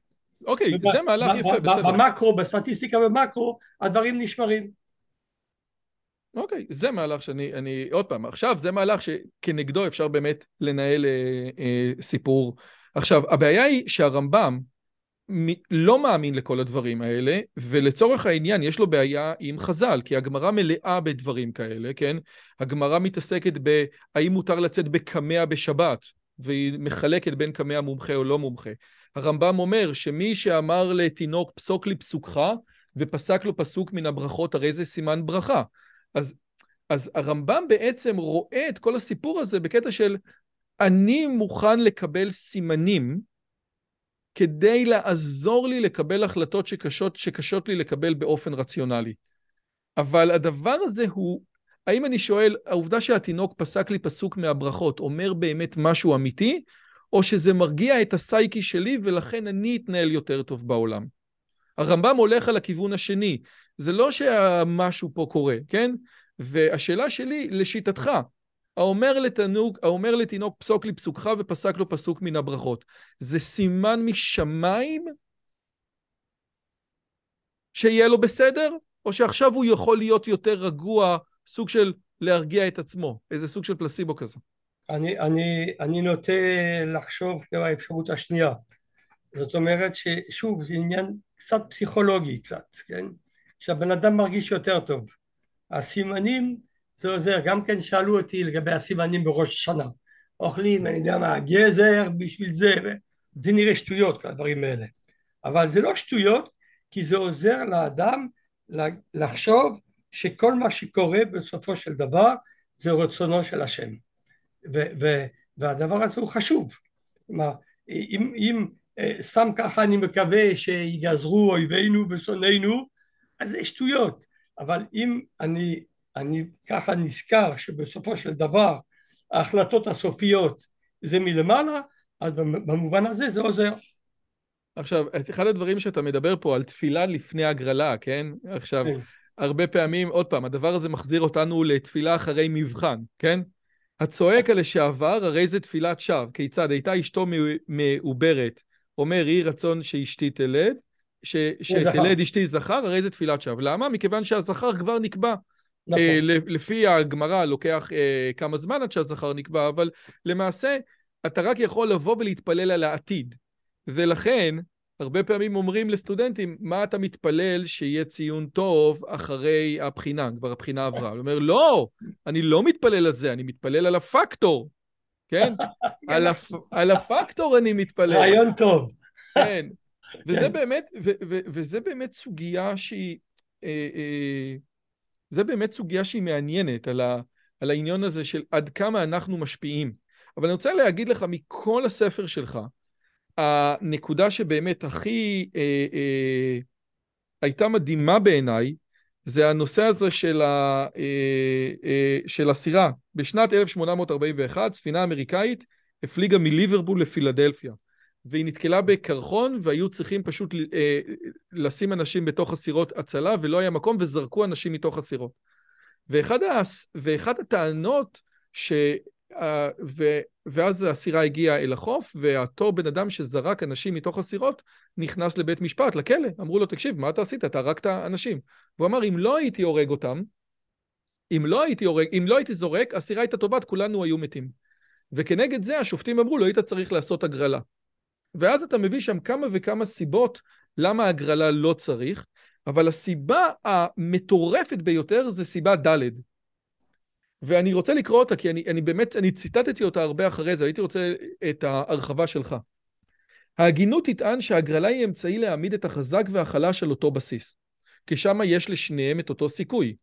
אוקיי, וב- זה מהלך יפה, ב- בסדר. במקרו, בסטטיסטיקה במקרו, הדברים נשמרים. אוקיי, זה מהלך שאני, אני, עוד פעם, עכשיו זה מהלך שכנגדו אפשר באמת לנהל אה, אה, סיפור. עכשיו, הבעיה היא שהרמב"ם לא מאמין לכל הדברים האלה, ולצורך העניין יש לו בעיה עם חז"ל, כי הגמרא מלאה בדברים כאלה, כן? הגמרא מתעסקת בהאם מותר לצאת בקמע בשבת, והיא מחלקת בין קמע מומחה או לא מומחה. הרמב"ם אומר שמי שאמר לתינוק פסוק לי פסוקך, ופסק לו פסוק מן הברכות, הרי זה סימן ברכה. אז, אז הרמב"ם בעצם רואה את כל הסיפור הזה בקטע של אני מוכן לקבל סימנים כדי לעזור לי לקבל החלטות שקשות, שקשות לי לקבל באופן רציונלי. אבל הדבר הזה הוא, האם אני שואל, העובדה שהתינוק פסק לי פסוק מהברכות אומר באמת משהו אמיתי, או שזה מרגיע את הסייקי שלי ולכן אני אתנהל יותר טוב בעולם? הרמב"ם הולך על הכיוון השני, זה לא שמשהו פה קורה, כן? והשאלה שלי, לשיטתך, האומר לתנוק, האומר לתינוק פסוק לי פסוקך ופסק לו פסוק מן הברכות, זה סימן משמיים שיהיה לו בסדר? או שעכשיו הוא יכול להיות יותר רגוע, סוג של להרגיע את עצמו, איזה סוג של פלסיבו כזה? אני, אני, אני נוטה לחשוב על האפשרות השנייה. זאת אומרת ששוב זה עניין קצת פסיכולוגי קצת, כן? שהבן אדם מרגיש יותר טוב. הסימנים זה עוזר, גם כן שאלו אותי לגבי הסימנים בראש השנה. אוכלים, אני יודע מה, גזר בשביל זה, זה נראה שטויות, כל הדברים האלה. אבל זה לא שטויות, כי זה עוזר לאדם לחשוב שכל מה שקורה בסופו של דבר זה רצונו של השם. ו- ו- והדבר הזה הוא חשוב. כלומר, אם, אם סתם ככה אני מקווה שיגזרו אויבינו ושונאינו, אז זה שטויות. אבל אם אני, אני ככה נזכר שבסופו של דבר ההחלטות הסופיות זה מלמעלה, אז במובן הזה זה עוזר. עכשיו, אחד הדברים שאתה מדבר פה על תפילה לפני הגרלה, כן? עכשיו, כן. הרבה פעמים, עוד פעם, הדבר הזה מחזיר אותנו לתפילה אחרי מבחן, כן? הצועק הלשעבר, הרי זה תפילת שווא. כיצד? הייתה אשתו מעוברת, אומר, יהי רצון שאשתי תלד, ש- שתלד אשתי זכר, הרי זה תפילת שווא. למה? מכיוון שהזכר כבר נקבע. נכון. אה, לפי הגמרא לוקח אה, כמה זמן עד שהזכר נקבע, אבל למעשה אתה רק יכול לבוא ולהתפלל על העתיד. ולכן, הרבה פעמים אומרים לסטודנטים, מה אתה מתפלל שיהיה ציון טוב אחרי הבחינה, כבר הבחינה עברה. הוא אומר, לא, אני לא מתפלל על זה, אני מתפלל על הפקטור, כן? על, הפ... על הפקטור אני מתפלל. רעיון טוב. כן. וזה באמת, ו- ו- וזה באמת סוגיה שהיא, אה, אה, זה באמת סוגיה שהיא מעניינת על, ה- על העניין הזה של עד כמה אנחנו משפיעים. אבל אני רוצה להגיד לך מכל הספר שלך, הנקודה שבאמת הכי אה, אה, הייתה מדהימה בעיניי, זה הנושא הזה של, ה, אה, אה, של הסירה. בשנת 1841 ספינה אמריקאית הפליגה מליברפול לפילדלפיה, והיא נתקלה בקרחון והיו צריכים פשוט אה, לשים אנשים בתוך הסירות הצלה ולא היה מקום וזרקו אנשים מתוך הסירות. ואחד, ואחד הטענות ש... ו, ואז הסירה הגיעה אל החוף, והתור בן אדם שזרק אנשים מתוך הסירות נכנס לבית משפט, לכלא. אמרו לו, תקשיב, מה אתה עשית? אתה הרגת אנשים. הוא אמר, אם לא הייתי הורג אותם, אם לא הייתי הורג, אם לא הייתי זורק, הסירה הייתה טובעת, כולנו היו מתים. וכנגד זה השופטים אמרו, לא היית צריך לעשות הגרלה. ואז אתה מביא שם כמה וכמה סיבות למה הגרלה לא צריך, אבל הסיבה המטורפת ביותר זה סיבה ד'. ואני רוצה לקרוא אותה, כי אני, אני באמת, אני ציטטתי אותה הרבה אחרי זה, הייתי רוצה את ההרחבה שלך. ההגינות תטען שהגרלה היא אמצעי להעמיד את החזק והחלש על אותו בסיס, כי שמה יש לשניהם את אותו סיכוי.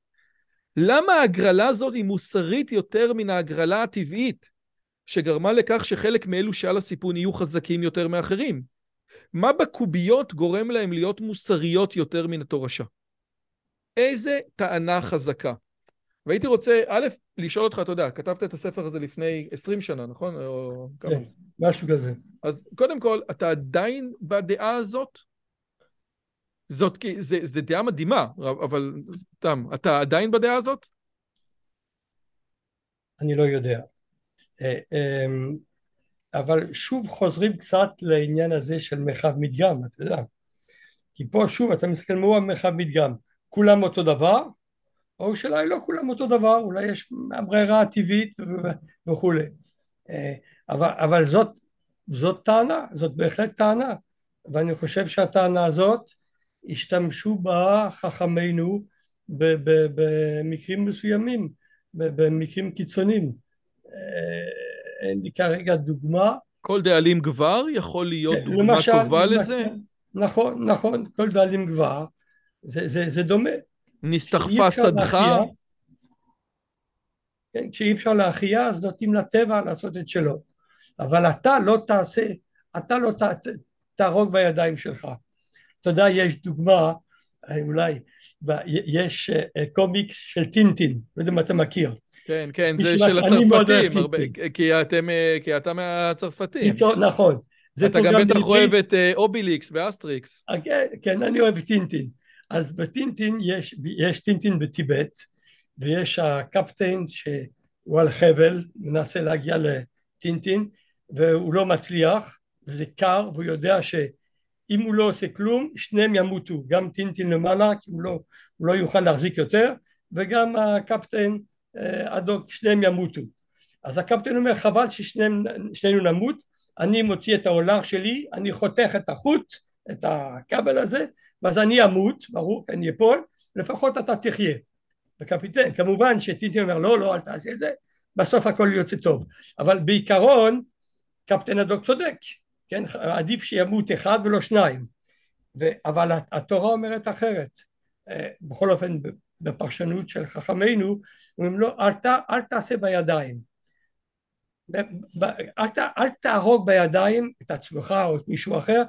למה ההגרלה הזאת היא מוסרית יותר מן ההגרלה הטבעית, שגרמה לכך שחלק מאלו שעל הסיפון יהיו חזקים יותר מאחרים? מה בקוביות גורם להם להיות מוסריות יותר מן התורשה? איזה טענה חזקה. והייתי רוצה, א', לשאול אותך, אתה יודע, כתבת את הספר הזה לפני 20 שנה, נכון? או כמה? כן, משהו כזה. אז קודם כל, אתה עדיין בדעה הזאת? זאת, זה, זה דעה מדהימה, אבל סתם, אתה עדיין בדעה הזאת? אני לא יודע. אה, אמ, אבל שוב חוזרים קצת לעניין הזה של מרחב מדגם, אתה יודע. כי פה שוב אתה מסתכל מהו המרחב מדגם, כולם אותו דבר, או שאולי לא כולם אותו דבר, אולי יש ברירה הטבעית וכולי. אה, אבל, אבל זאת, זאת טענה, זאת בהחלט טענה, ואני חושב שהטענה הזאת השתמשו בה חכמינו במקרים מסוימים, במקרים קיצוניים. אה, אין לי כרגע דוגמה. כל דאלים גבר יכול להיות כן, דוגמה למשל, טובה למשל, לזה? נכון, נכון, כל דאלים גבר, זה, זה, זה דומה. נסתחפה שדך? כן, כשאי אפשר להכריע אז נותנים לטבע לעשות את שלו. אבל אתה לא תעשה, אתה לא ת, תהרוג בידיים שלך. אתה יודע, יש דוגמה, אולי, יש אה, קומיקס של טינטין, לא יודע אם אתה מכיר. כן, כן, זה של הצרפתים, הרבה, כי, אתם, אה, כי אתה מהצרפתים. נכון. אתה גם בטח אוהב את אה, אוביליקס ואסטריקס. כן, כן, אני אוהב טינטין. אז בטינטין יש, יש טינטין בטיבט, ויש הקפטן שהוא על חבל, מנסה להגיע לטינטין, והוא לא מצליח, וזה קר, והוא יודע שאם הוא לא עושה כלום, שניהם ימותו, גם טינטין למעלה, כי הוא לא, הוא לא יוכל להחזיק יותר, וגם הקפטן הדוק, אה, שניהם ימותו. אז הקפטן אומר, חבל ששנינו נמות, אני מוציא את ההולך שלי, אני חותך את החוט, את הכבל הזה, ואז אני אמות, ברור, אני אפול, לפחות אתה תחיה. וקפיטן, כמובן שטיטי אומר לא, לא, אל תעשה את זה, בסוף הכל יוצא טוב. אבל בעיקרון, קפטן הדוק צודק, כן, עדיף שימות אחד ולא שניים. ו, אבל התורה אומרת אחרת. אה, בכל אופן, בפרשנות של חכמינו, אומרים לו, אל, ת, אל תעשה בידיים. אל, אל תהרוג בידיים את עצמך או את מישהו אחר,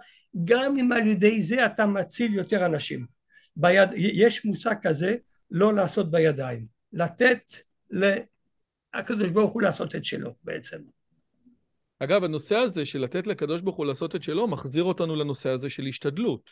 גם אם על ידי זה אתה מציל יותר אנשים. ביד, יש מושג כזה, לא לעשות בידיים, לתת לקדוש ברוך הוא לעשות את שלו בעצם. אגב, הנושא הזה של לתת לקדוש ברוך הוא לעשות את שלו, מחזיר אותנו לנושא הזה של השתדלות,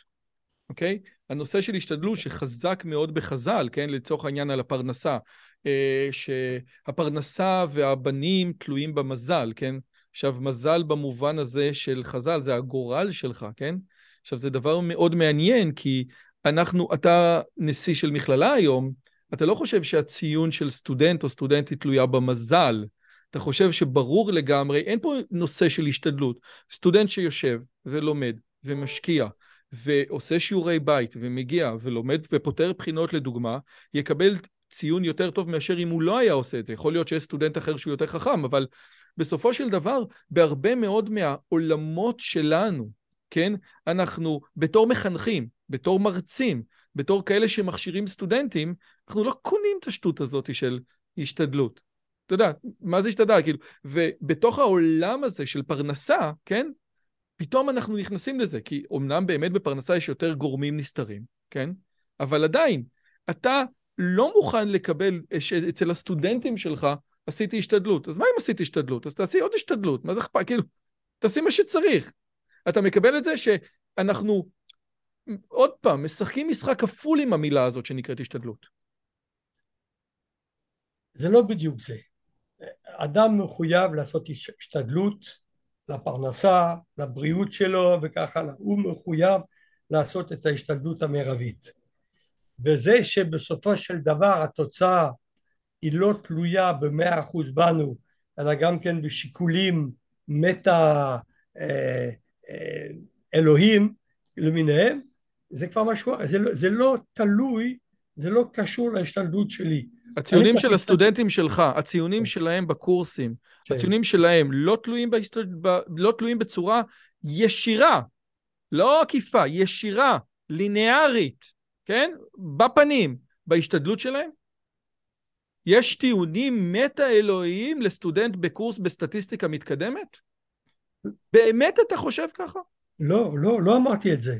אוקיי? הנושא של השתדלות שחזק מאוד בחז"ל, כן? לצורך העניין על הפרנסה. אה, שהפרנסה והבנים תלויים במזל, כן? עכשיו, מזל במובן הזה של חז"ל זה הגורל שלך, כן? עכשיו, זה דבר מאוד מעניין, כי אנחנו, אתה נשיא של מכללה היום, אתה לא חושב שהציון של סטודנט או סטודנטית תלויה במזל. אתה חושב שברור לגמרי, אין פה נושא של השתדלות. סטודנט שיושב ולומד ומשקיע ועושה שיעורי בית ומגיע ולומד ופותר בחינות לדוגמה, יקבל ציון יותר טוב מאשר אם הוא לא היה עושה את זה. יכול להיות שיש סטודנט אחר שהוא יותר חכם, אבל בסופו של דבר, בהרבה מאוד מהעולמות שלנו, כן, אנחנו בתור מחנכים, בתור מרצים, בתור כאלה שמכשירים סטודנטים, אנחנו לא קונים את השטות הזאת של השתדלות. אתה יודע, מה זה השתדל? כאילו, ובתוך העולם הזה של פרנסה, כן, פתאום אנחנו נכנסים לזה, כי אמנם באמת בפרנסה יש יותר גורמים נסתרים, כן? אבל עדיין, אתה לא מוכן לקבל אצל הסטודנטים שלך, עשיתי השתדלות. אז מה אם עשיתי השתדלות? אז תעשי עוד השתדלות, מה זה אכפת? כאילו, תעשי מה שצריך. אתה מקבל את זה שאנחנו, עוד פעם, משחקים משחק כפול עם המילה הזאת שנקראת השתדלות. זה לא בדיוק זה. אדם מחויב לעשות השתדלות לפרנסה, לבריאות שלו וכך הלאה. הוא מחויב לעשות את ההשתדלות המרבית. וזה שבסופו של דבר התוצאה היא לא תלויה במאה אחוז בנו אלא גם כן בשיקולים מטה אה, אה, אלוהים למיניהם זה כבר משהו, זה, לא, זה לא תלוי, זה לא קשור להשתלטות שלי. הציונים של הסטודנטים שלך, הציונים כן. שלהם בקורסים, כן. הציונים שלהם לא תלויים, בהשתל... ב... לא תלויים בצורה ישירה, לא עקיפה, ישירה, ליניארית, כן? בפנים, בהשתדלות שלהם. יש טיעונים מטה-אלוהיים לסטודנט בקורס בסטטיסטיקה מתקדמת? באמת אתה חושב ככה? לא, לא, לא אמרתי את זה.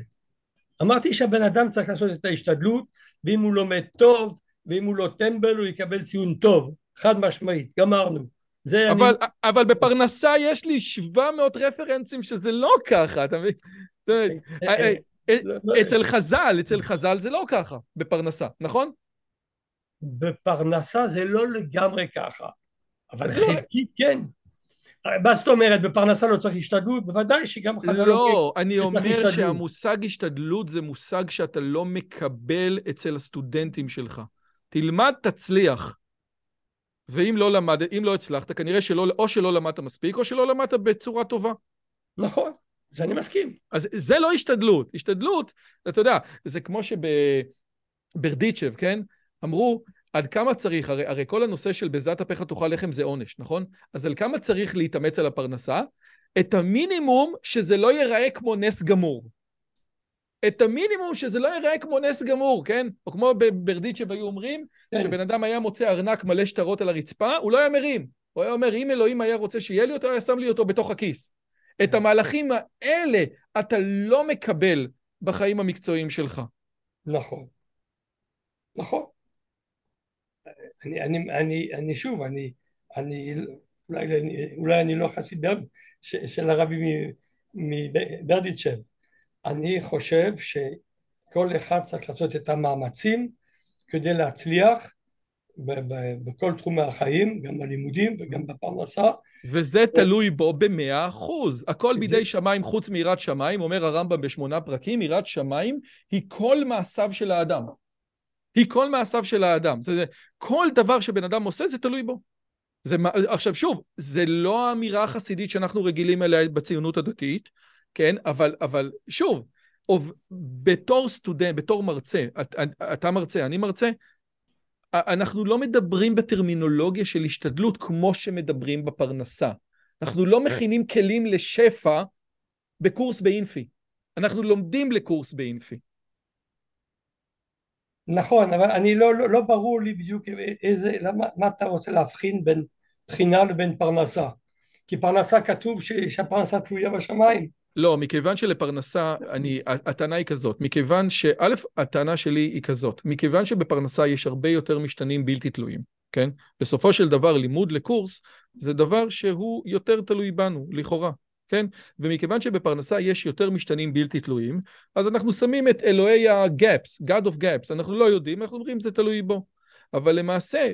אמרתי שהבן אדם צריך לעשות את ההשתדלות, ואם הוא לומד טוב, ואם הוא לא טמבל, הוא יקבל ציון טוב, חד משמעית, גמרנו. זה אבל, אני... אבל בפרנסה יש לי 700 רפרנסים שזה לא ככה, אתה מבין? אה, לא, לא. אצל חז"ל, אצל חז"ל זה לא ככה, בפרנסה, נכון? בפרנסה זה לא לגמרי ככה, אבל לא- חלקית כן. מה זאת אומרת, בפרנסה לא צריך השתדלות? בוודאי שגם חז"ל... לא, אני אומר שהמושג השתדלות זה מושג שאתה לא מקבל אצל הסטודנטים שלך. תלמד, תצליח. ואם לא למד, אם לא הצלחת, כנראה שלא, או שלא למדת מספיק, או שלא למדת בצורה טובה. נכון, זה אני מסכים. אז זה לא השתדלות. השתדלות, אתה יודע, זה כמו שברדיצ'ב, כן? אמרו, עד כמה צריך, הרי, הרי כל הנושא של בזת אפיך תאכל לחם זה עונש, נכון? אז על כמה צריך להתאמץ על הפרנסה? את המינימום שזה לא ייראה כמו נס גמור. את המינימום שזה לא ייראה כמו נס גמור, כן? או כמו בברדיצ'ב היו אומרים, כן. שבן אדם היה מוצא ארנק מלא שטרות על הרצפה, הוא לא היה מרים. הוא היה אומר, אם אלוהים היה רוצה שיהיה לי אותו, היה שם לי אותו בתוך הכיס. את המהלכים האלה אתה לא מקבל בחיים המקצועיים שלך. נכון. נכון. אני, אני, אני, אני שוב, אני, אני אולי, אולי אני לא חסיד של הרבי מברדיצ'ב, אני חושב שכל אחד צריך לעשות את המאמצים כדי להצליח בכל תחומי החיים, גם בלימודים וגם בפרנסה. וזה תלוי בו במאה אחוז. הכל בידי שמיים חוץ מיראת שמיים, אומר הרמב"ם בשמונה פרקים, יראת שמיים היא כל מעשיו של האדם. היא כל מעשיו של האדם. אומרת, כל דבר שבן אדם עושה זה תלוי בו. זה, עכשיו שוב, זה לא האמירה החסידית שאנחנו רגילים אליה בציונות הדתית, כן? אבל, אבל שוב, בתור סטודנט, בתור מרצה, אתה, אתה מרצה, אני מרצה, אנחנו לא מדברים בטרמינולוגיה של השתדלות כמו שמדברים בפרנסה. אנחנו לא מכינים כלים לשפע בקורס באינפי. אנחנו לומדים לקורס באינפי. נכון, אבל אני לא, לא, לא ברור לי בדיוק איזה, למה, מה אתה רוצה להבחין בין בחינה לבין פרנסה. כי פרנסה כתוב שהפרנסה תלויה בשמיים. לא, מכיוון שלפרנסה, אני, הטענה היא כזאת, מכיוון שא', הטענה שלי היא כזאת, מכיוון שבפרנסה יש הרבה יותר משתנים בלתי תלויים, כן? בסופו של דבר לימוד לקורס זה דבר שהוא יותר תלוי בנו, לכאורה, כן? ומכיוון שבפרנסה יש יותר משתנים בלתי תלויים, אז אנחנו שמים את אלוהי ה-gaps, God of gaps, אנחנו לא יודעים, אנחנו אומרים זה תלוי בו. אבל למעשה,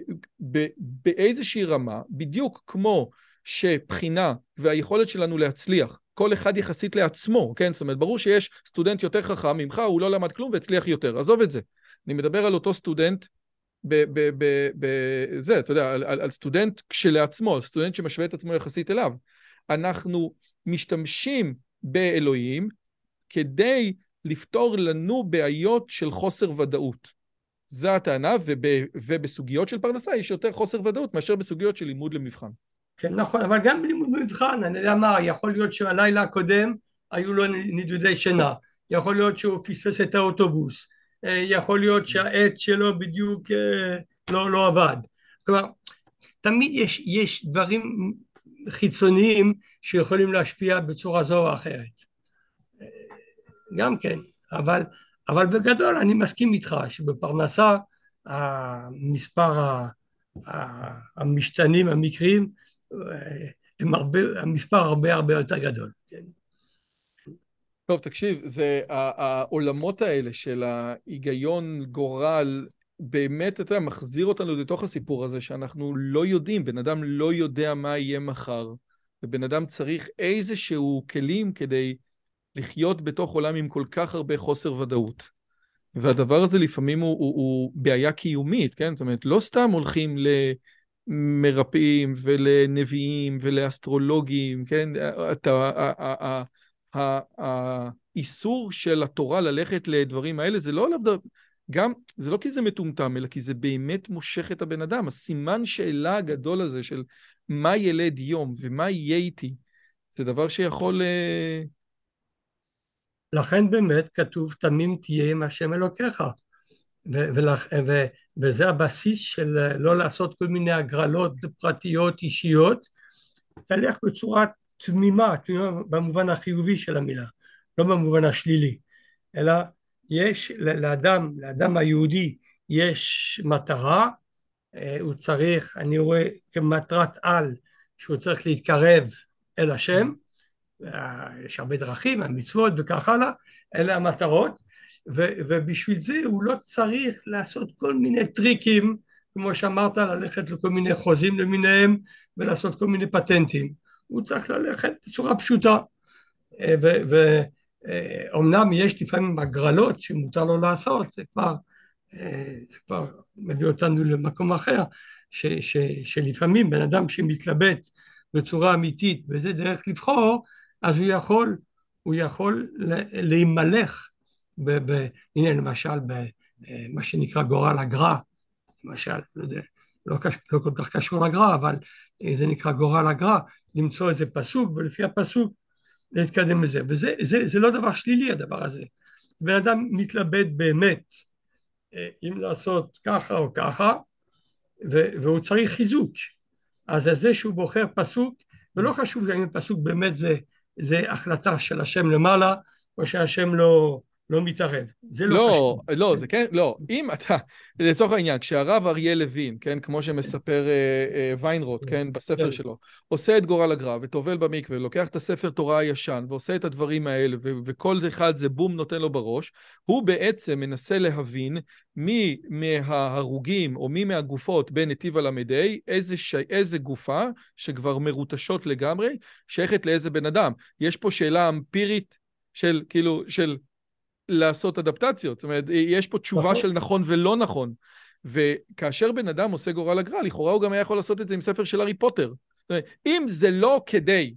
באיזושהי רמה, בדיוק כמו שבחינה והיכולת שלנו להצליח, כל אחד יחסית לעצמו, כן? זאת אומרת, ברור שיש סטודנט יותר חכם ממך, הוא לא למד כלום והצליח יותר, עזוב את זה. אני מדבר על אותו סטודנט, בזה, אתה יודע, על, על, על סטודנט כשלעצמו, סטודנט שמשווה את עצמו יחסית אליו. אנחנו משתמשים באלוהים כדי לפתור לנו בעיות של חוסר ודאות. זו הטענה, וב, ובסוגיות של פרנסה יש יותר חוסר ודאות מאשר בסוגיות של לימוד למבחן. כן, נכון, אבל גם בלימוד מבחן, אני יודע מה, יכול להיות שהלילה הקודם היו לו נדודי שינה, יכול להיות שהוא פספס את האוטובוס, אה, יכול להיות שהעט שלו בדיוק אה, לא, לא עבד. כלומר, תמיד יש, יש דברים חיצוניים שיכולים להשפיע בצורה זו או אחרת. אה, גם כן, אבל, אבל בגדול אני מסכים איתך שבפרנסה המספר המשתנים, המקרים, הם הרבה, המספר הרבה הרבה יותר גדול. כן. טוב, תקשיב, זה העולמות האלה של ההיגיון, גורל, באמת, אתה יודע, מחזיר אותנו לתוך הסיפור הזה שאנחנו לא יודעים, בן אדם לא יודע מה יהיה מחר, ובן אדם צריך איזשהו כלים כדי לחיות בתוך עולם עם כל כך הרבה חוסר ודאות. והדבר הזה לפעמים הוא, הוא, הוא בעיה קיומית, כן? זאת אומרת, לא סתם הולכים ל... מרפאים ולנביאים ולאסטרולוגים, כן? האיסור של התורה ללכת לדברים האלה זה לא דבר, גם, זה לא כי זה מטומטם, אלא כי זה באמת מושך את הבן אדם. הסימן שאלה הגדול הזה של מה ילד יום ומה יהיה איתי, זה דבר שיכול... אה, לכן באמת כתוב תמים תהיה עם השם אלוקיך. וזה הבסיס של אה, לא לעשות כל מיני הגרלות פרטיות אישיות, תלך בצורה תמימה, תמימה במובן החיובי של המילה, לא במובן השלילי, אלא יש לאדם, לאדם היהודי יש מטרה, אה, הוא צריך, אני רואה כמטרת על, שהוא צריך להתקרב אל השם, אה, יש הרבה דרכים, המצוות וכך הלאה, אלה המטרות, ו, ובשביל זה הוא לא צריך לעשות כל מיני טריקים, כמו שאמרת, ללכת לכל מיני חוזים למיניהם ולעשות כל מיני פטנטים, הוא צריך ללכת בצורה פשוטה, אה, ואומנם יש לפעמים הגרלות שמותר לו לעשות, זה כבר זה כבר מביא אותנו למקום אחר, ש, ש, שלפעמים בן אדם שמתלבט בצורה אמיתית וזה דרך לבחור, אז הוא יכול, הוא יכול להימלך, ב, ב, הנה למשל במה שנקרא גורל הגר"א, למשל, לא יודע, לא, לא כל כך קשור לגר"א, אבל זה נקרא גורל הגר"א, למצוא איזה פסוק ולפי הפסוק להתקדם לזה, וזה זה, זה לא דבר שלילי הדבר הזה, בן אדם מתלבט באמת אה, אם לעשות ככה או ככה, והוא צריך חיזוק. אז זה שהוא בוחר פסוק, ולא חשוב אם פסוק באמת זה, זה החלטה של השם למעלה, או שהשם לא, לא מתערב. זה לא, לא חשוב. לא, זה כן, לא. אם אתה, לצורך העניין, כשהרב אריה לוין, כן, כמו שמספר אה, אה, ויינרוט, כן, בספר כן. שלו, עושה את גורל הגר"א וטובל במקווה, לוקח את הספר תורה הישן ועושה את הדברים האלה, ו- וכל אחד זה בום נותן לו בראש, הוא בעצם מנסה להבין מי מההרוגים או מי מהגופות בנתיב הל"ה, איזה, ש... איזה גופה שכבר מרוטשות לגמרי, שייכת לאיזה בן אדם. יש פה שאלה אמפירית של, כאילו, של לעשות אדפטציות. זאת אומרת, יש פה תשובה נכון. של נכון ולא נכון. וכאשר בן אדם עושה גורל הגר"א, לכאורה הוא גם היה יכול לעשות את זה עם ספר של הארי פוטר. זאת אומרת, אם זה לא כדי,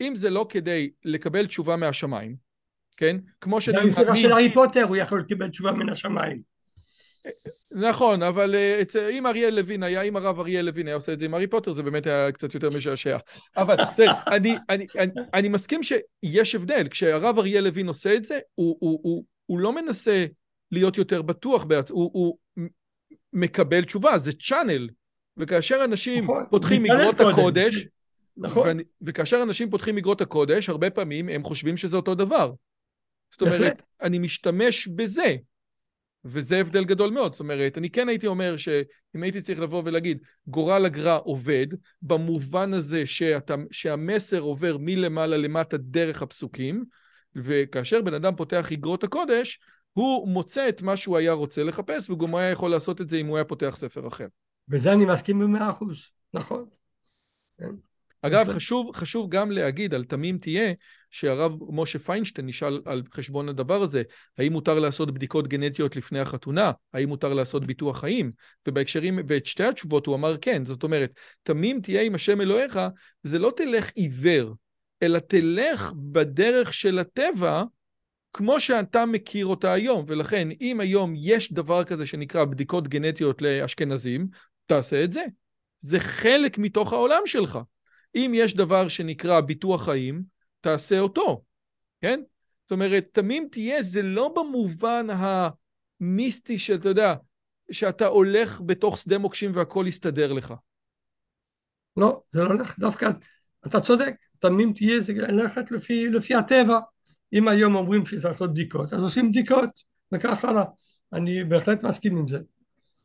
אם זה לא כדי לקבל תשובה מהשמיים, כן? כמו שאני גם עם ספר של הארי פוטר הוא יכול לקבל תשובה מן השמיים. נכון, אבל אה, אצל- אם אריאל לוין היה, אם הרב אריאל לוין היה עושה את זה עם הארי פוטר, זה באמת היה קצת יותר משעשע. אבל תראה, אני, אני, אני, אני מסכים שיש הבדל. כשהרב אריאל לוין עושה את זה, הוא, הוא, הוא, הוא לא מנסה להיות יותר בטוח, בעצ... הוא, הוא מקבל תשובה, זה צ'אנל. וכאשר אנשים נכון, פותחים מגרות. הקודש, נכון, ואני, וכאשר אנשים פותחים מגרות הקודש, הרבה פעמים הם חושבים שזה אותו דבר. זאת אומרת. אני משתמש בזה, וזה הבדל גדול מאוד. זאת אומרת, אני כן הייתי אומר שאם הייתי צריך לבוא ולהגיד, גורל הגר"א עובד, במובן הזה שאתה, שהמסר עובר מלמעלה למטה דרך הפסוקים, וכאשר בן אדם פותח איגרות הקודש, הוא מוצא את מה שהוא היה רוצה לחפש, והוא גם היה יכול לעשות את זה אם הוא היה פותח ספר אחר. וזה אני מסכים במאה אחוז, נכון. אגב, בהחלט. חשוב, חשוב גם להגיד על תמים תהיה, שהרב משה פיינשטיין נשאל על חשבון הדבר הזה, האם מותר לעשות בדיקות גנטיות לפני החתונה? האם מותר לעשות ביטוח חיים? ובהקשרים, ואת שתי התשובות הוא אמר כן, זאת אומרת, תמים תהיה עם השם אלוהיך, זה לא תלך עיוור, אלא תלך בדרך של הטבע, כמו שאתה מכיר אותה היום. ולכן, אם היום יש דבר כזה שנקרא בדיקות גנטיות לאשכנזים, תעשה את זה. זה חלק מתוך העולם שלך. אם יש דבר שנקרא ביטוח חיים, תעשה אותו, כן? זאת אומרת, תמים תהיה, זה לא במובן המיסטי שאתה יודע, שאתה הולך בתוך שדה מוקשים והכל יסתדר לך. לא, זה לא הולך דווקא, אתה צודק, תמים תהיה זה ללכת לפי, לפי הטבע. אם היום אומרים שצריך לעשות בדיקות, אז עושים בדיקות, וכך הלאה. אני בהחלט מסכים עם זה.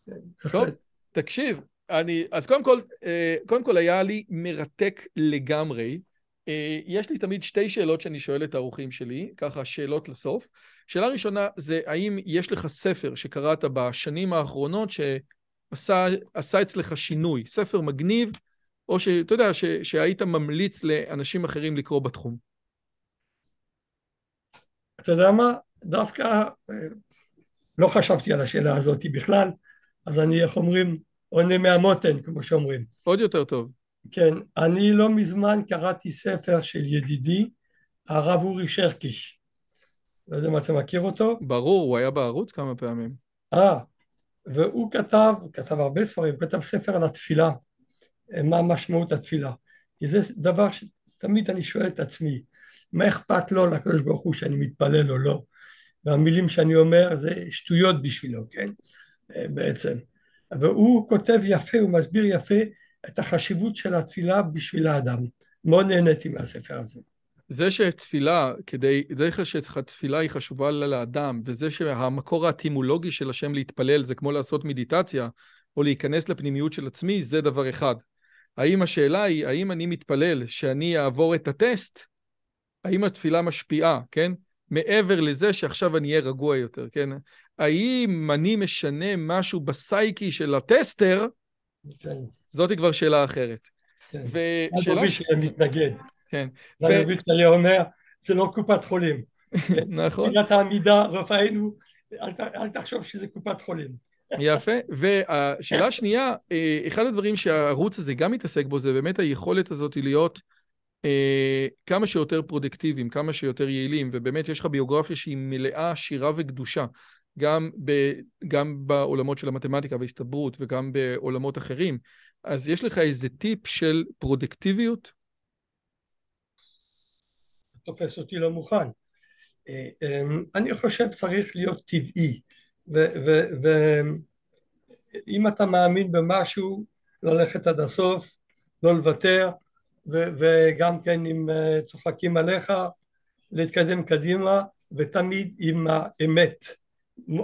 טוב, בהחלט. תקשיב, אני, אז קודם כל, אה, קודם כל היה לי מרתק לגמרי. אה, יש לי תמיד שתי שאלות שאני שואל את האורחים שלי, ככה שאלות לסוף. שאלה ראשונה זה האם יש לך ספר שקראת בשנים האחרונות שעשה עשה אצלך שינוי, ספר מגניב, או שאתה יודע, ש, שהיית ממליץ לאנשים אחרים לקרוא בתחום. אתה יודע מה? דווקא אה, לא חשבתי על השאלה הזאת בכלל, אז אני, איך אומרים, עונה מהמותן, כמו שאומרים. עוד יותר טוב. כן, אני לא מזמן קראתי ספר של ידידי, הרב אורי שרקיש. לא יודע אם אתה מכיר אותו. ברור, הוא היה בערוץ כמה פעמים. אה, והוא כתב, הוא כתב הרבה ספרים, הוא כתב ספר על התפילה, מה משמעות התפילה. כי זה דבר שתמיד אני שואל את עצמי, מה אכפת לו לקדוש ברוך הוא שאני מתפלל או לא? והמילים שאני אומר זה שטויות בשבילו, כן? בעצם. והוא כותב יפה, הוא מסביר יפה את החשיבות של התפילה בשביל האדם. מאוד נהניתי מהספר הזה. זה שתפילה, כדי, זה שתפילה היא חשובה לאדם, וזה שהמקור האטימולוגי של השם להתפלל זה כמו לעשות מדיטציה, או להיכנס לפנימיות של עצמי, זה דבר אחד. האם השאלה היא, האם אני מתפלל שאני אעבור את הטסט, האם התפילה משפיעה, כן? מעבר לזה שעכשיו אני אהיה רגוע יותר, כן? האם אני משנה משהו בסייקי של הטסטר? כן. זאת כבר שאלה אחרת. כן. ושאלה... ש... מתנגד. כן. רבי ו... אומר, זה לא קופת חולים. נכון. תפילת העמידה, רפאנו, אל, אל תחשוב שזה קופת חולים. יפה, והשאלה השנייה, אה, אחד הדברים שהערוץ הזה גם מתעסק בו זה באמת היכולת הזאת להיות אה, כמה שיותר פרודוקטיביים, כמה שיותר יעילים, ובאמת יש לך ביוגרפיה שהיא מלאה עשירה וגדושה, גם, ב, גם בעולמות של המתמטיקה וההסתברות וגם בעולמות אחרים. אז יש לך איזה טיפ של פרודוקטיביות? תופס אותי לא מוכן. אה, אמ, אני חושב צריך להיות טבעי, ואם אתה מאמין במשהו, ללכת עד הסוף, לא לוותר, וגם כן אם אה, צוחקים עליך, להתקדם קדימה, ותמיד עם האמת.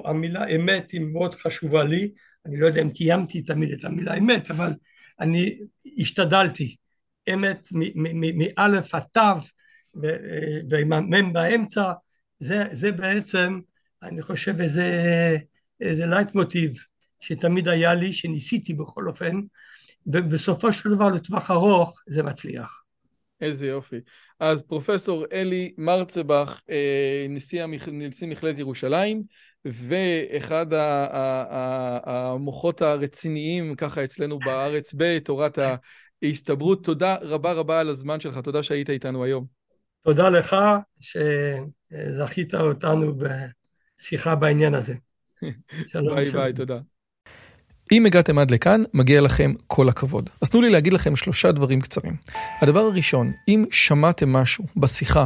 המילה אמת היא מאוד חשובה לי, אני לא יודע אם קיימתי תמיד את המילה אמת, אבל אני השתדלתי. אמת מאלף עד תו, ועם המם באמצע, זה, זה בעצם, אני חושב, איזה, איזה לייטמוטיב שתמיד היה לי, שניסיתי בכל אופן, ובסופו של דבר לטווח ארוך זה מצליח. איזה יופי. אז פרופסור עלי מרצבך, אה, נשיא. נשיא מכללת ירושלים, ואחד המוחות הרציניים ככה אצלנו בארץ בתורת ההסתברות. תודה רבה רבה על הזמן שלך, תודה שהיית איתנו היום. תודה לך שזכית אותנו בשיחה בעניין הזה. שלום. ביי ביי, תודה. אם הגעתם עד לכאן, מגיע לכם כל הכבוד. אז תנו לי להגיד לכם שלושה דברים קצרים. הדבר הראשון, אם שמעתם משהו בשיחה